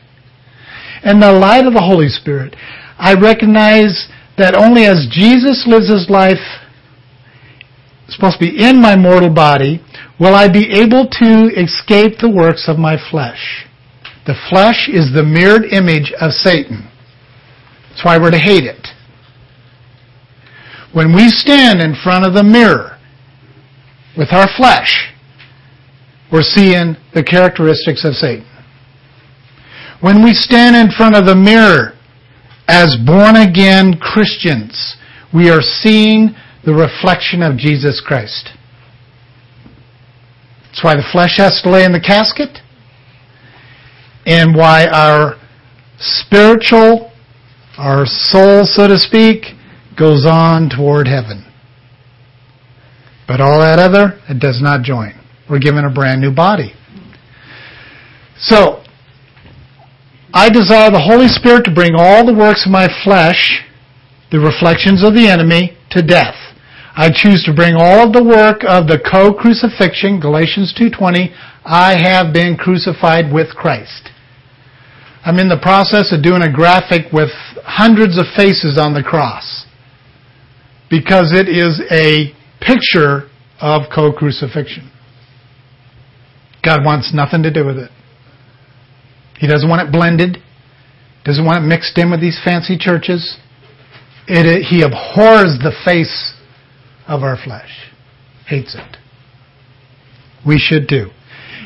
In the light of the Holy Spirit, I recognize that only as Jesus lives his life, supposed to be in my mortal body, will I be able to escape the works of my flesh. The flesh is the mirrored image of Satan. That's why we're to hate it. When we stand in front of the mirror with our flesh, we're seeing the characteristics of Satan. When we stand in front of the mirror as born again Christians, we are seeing the reflection of Jesus Christ. That's why the flesh has to lay in the casket and why our spiritual our soul, so to speak, goes on toward heaven. But all that other, it does not join. We're given a brand new body. So, I desire the Holy Spirit to bring all the works of my flesh, the reflections of the enemy, to death. I choose to bring all of the work of the co-crucifixion, Galatians 2.20, I have been crucified with Christ. I'm in the process of doing a graphic with hundreds of faces on the cross because it is a picture of co-crucifixion. God wants nothing to do with it. He doesn't want it blended. Doesn't want it mixed in with these fancy churches. It, he abhors the face of our flesh. Hates it. We should too.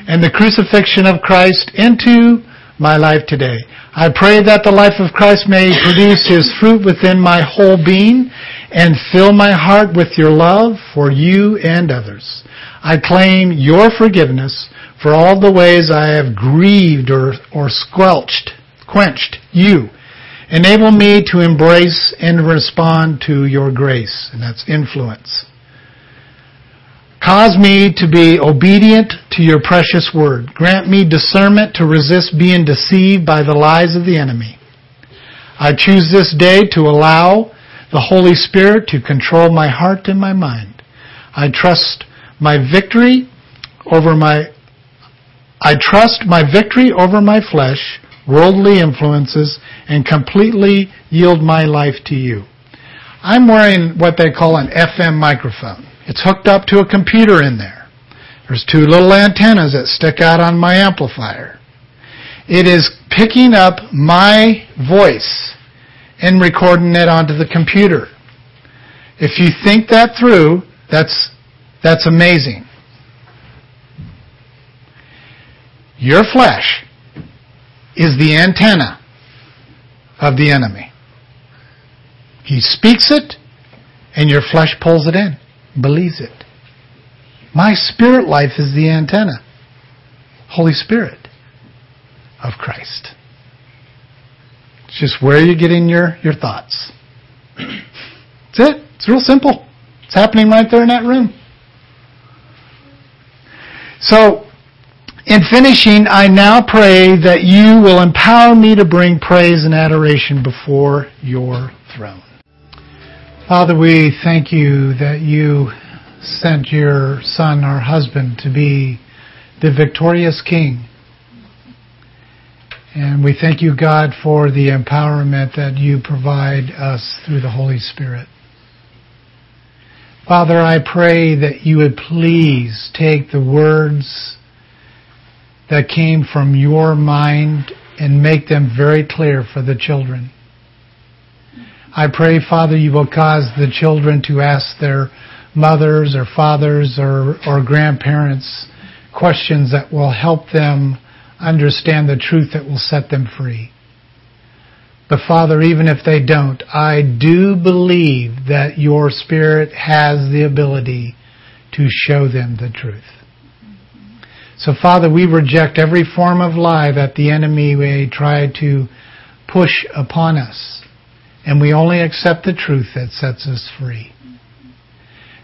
And the crucifixion of Christ into my life today. I pray that the life of Christ may produce His fruit within my whole being and fill my heart with your love for you and others. I claim your forgiveness for all the ways I have grieved or, or squelched, quenched. You. Enable me to embrace and respond to your grace, and that's influence. Cause me to be obedient to your precious word. Grant me discernment to resist being deceived by the lies of the enemy. I choose this day to allow the Holy Spirit to control my heart and my mind. I trust my victory over my I trust my victory over my flesh, worldly influences, and completely yield my life to you. I'm wearing what they call an FM microphone. It's hooked up to a computer in there. There's two little antennas that stick out on my amplifier. It is picking up my voice and recording it onto the computer. If you think that through, that's, that's amazing. Your flesh is the antenna of the enemy. He speaks it, and your flesh pulls it in, believes it. My spirit life is the antenna. Holy Spirit of Christ. It's just where you're getting your, your thoughts. That's it. It's real simple. It's happening right there in that room. So, in finishing, I now pray that you will empower me to bring praise and adoration before your throne. Father, we thank you that you sent your son, our husband, to be the victorious king. And we thank you, God, for the empowerment that you provide us through the Holy Spirit. Father, I pray that you would please take the words that came from your mind and make them very clear for the children. I pray, Father, you will cause the children to ask their mothers or fathers or, or grandparents questions that will help them understand the truth that will set them free. But Father, even if they don't, I do believe that your Spirit has the ability to show them the truth. So, Father, we reject every form of lie that the enemy may try to push upon us. And we only accept the truth that sets us free.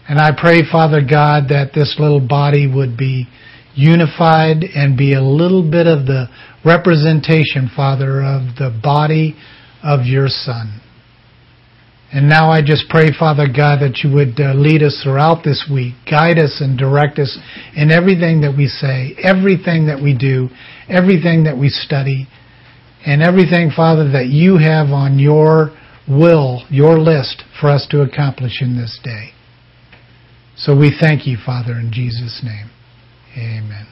And I pray, Father God, that this little body would be unified and be a little bit of the representation, Father, of the body of your Son. And now I just pray, Father God, that you would uh, lead us throughout this week, guide us and direct us in everything that we say, everything that we do, everything that we study, and everything, Father, that you have on your will, your list for us to accomplish in this day. So we thank you, Father, in Jesus' name. Amen.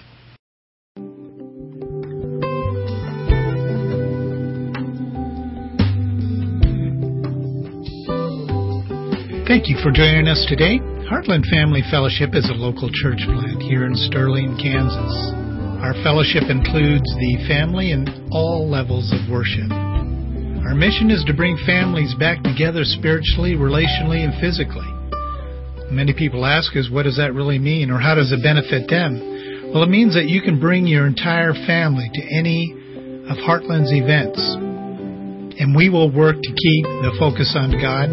Thank you for joining us today. Heartland Family Fellowship is a local church plant here in Sterling, Kansas. Our fellowship includes the family in all levels of worship. Our mission is to bring families back together spiritually, relationally, and physically. Many people ask us, what does that really mean, or how does it benefit them? Well, it means that you can bring your entire family to any of Heartland's events, and we will work to keep the focus on God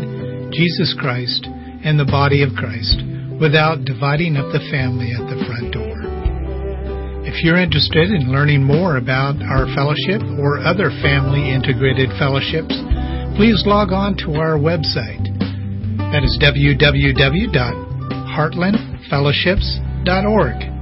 Jesus Christ, and the body of Christ without dividing up the family at the front door. If you're interested in learning more about our fellowship or other family integrated fellowships, please log on to our website. That is www.heartlandfellowships.org.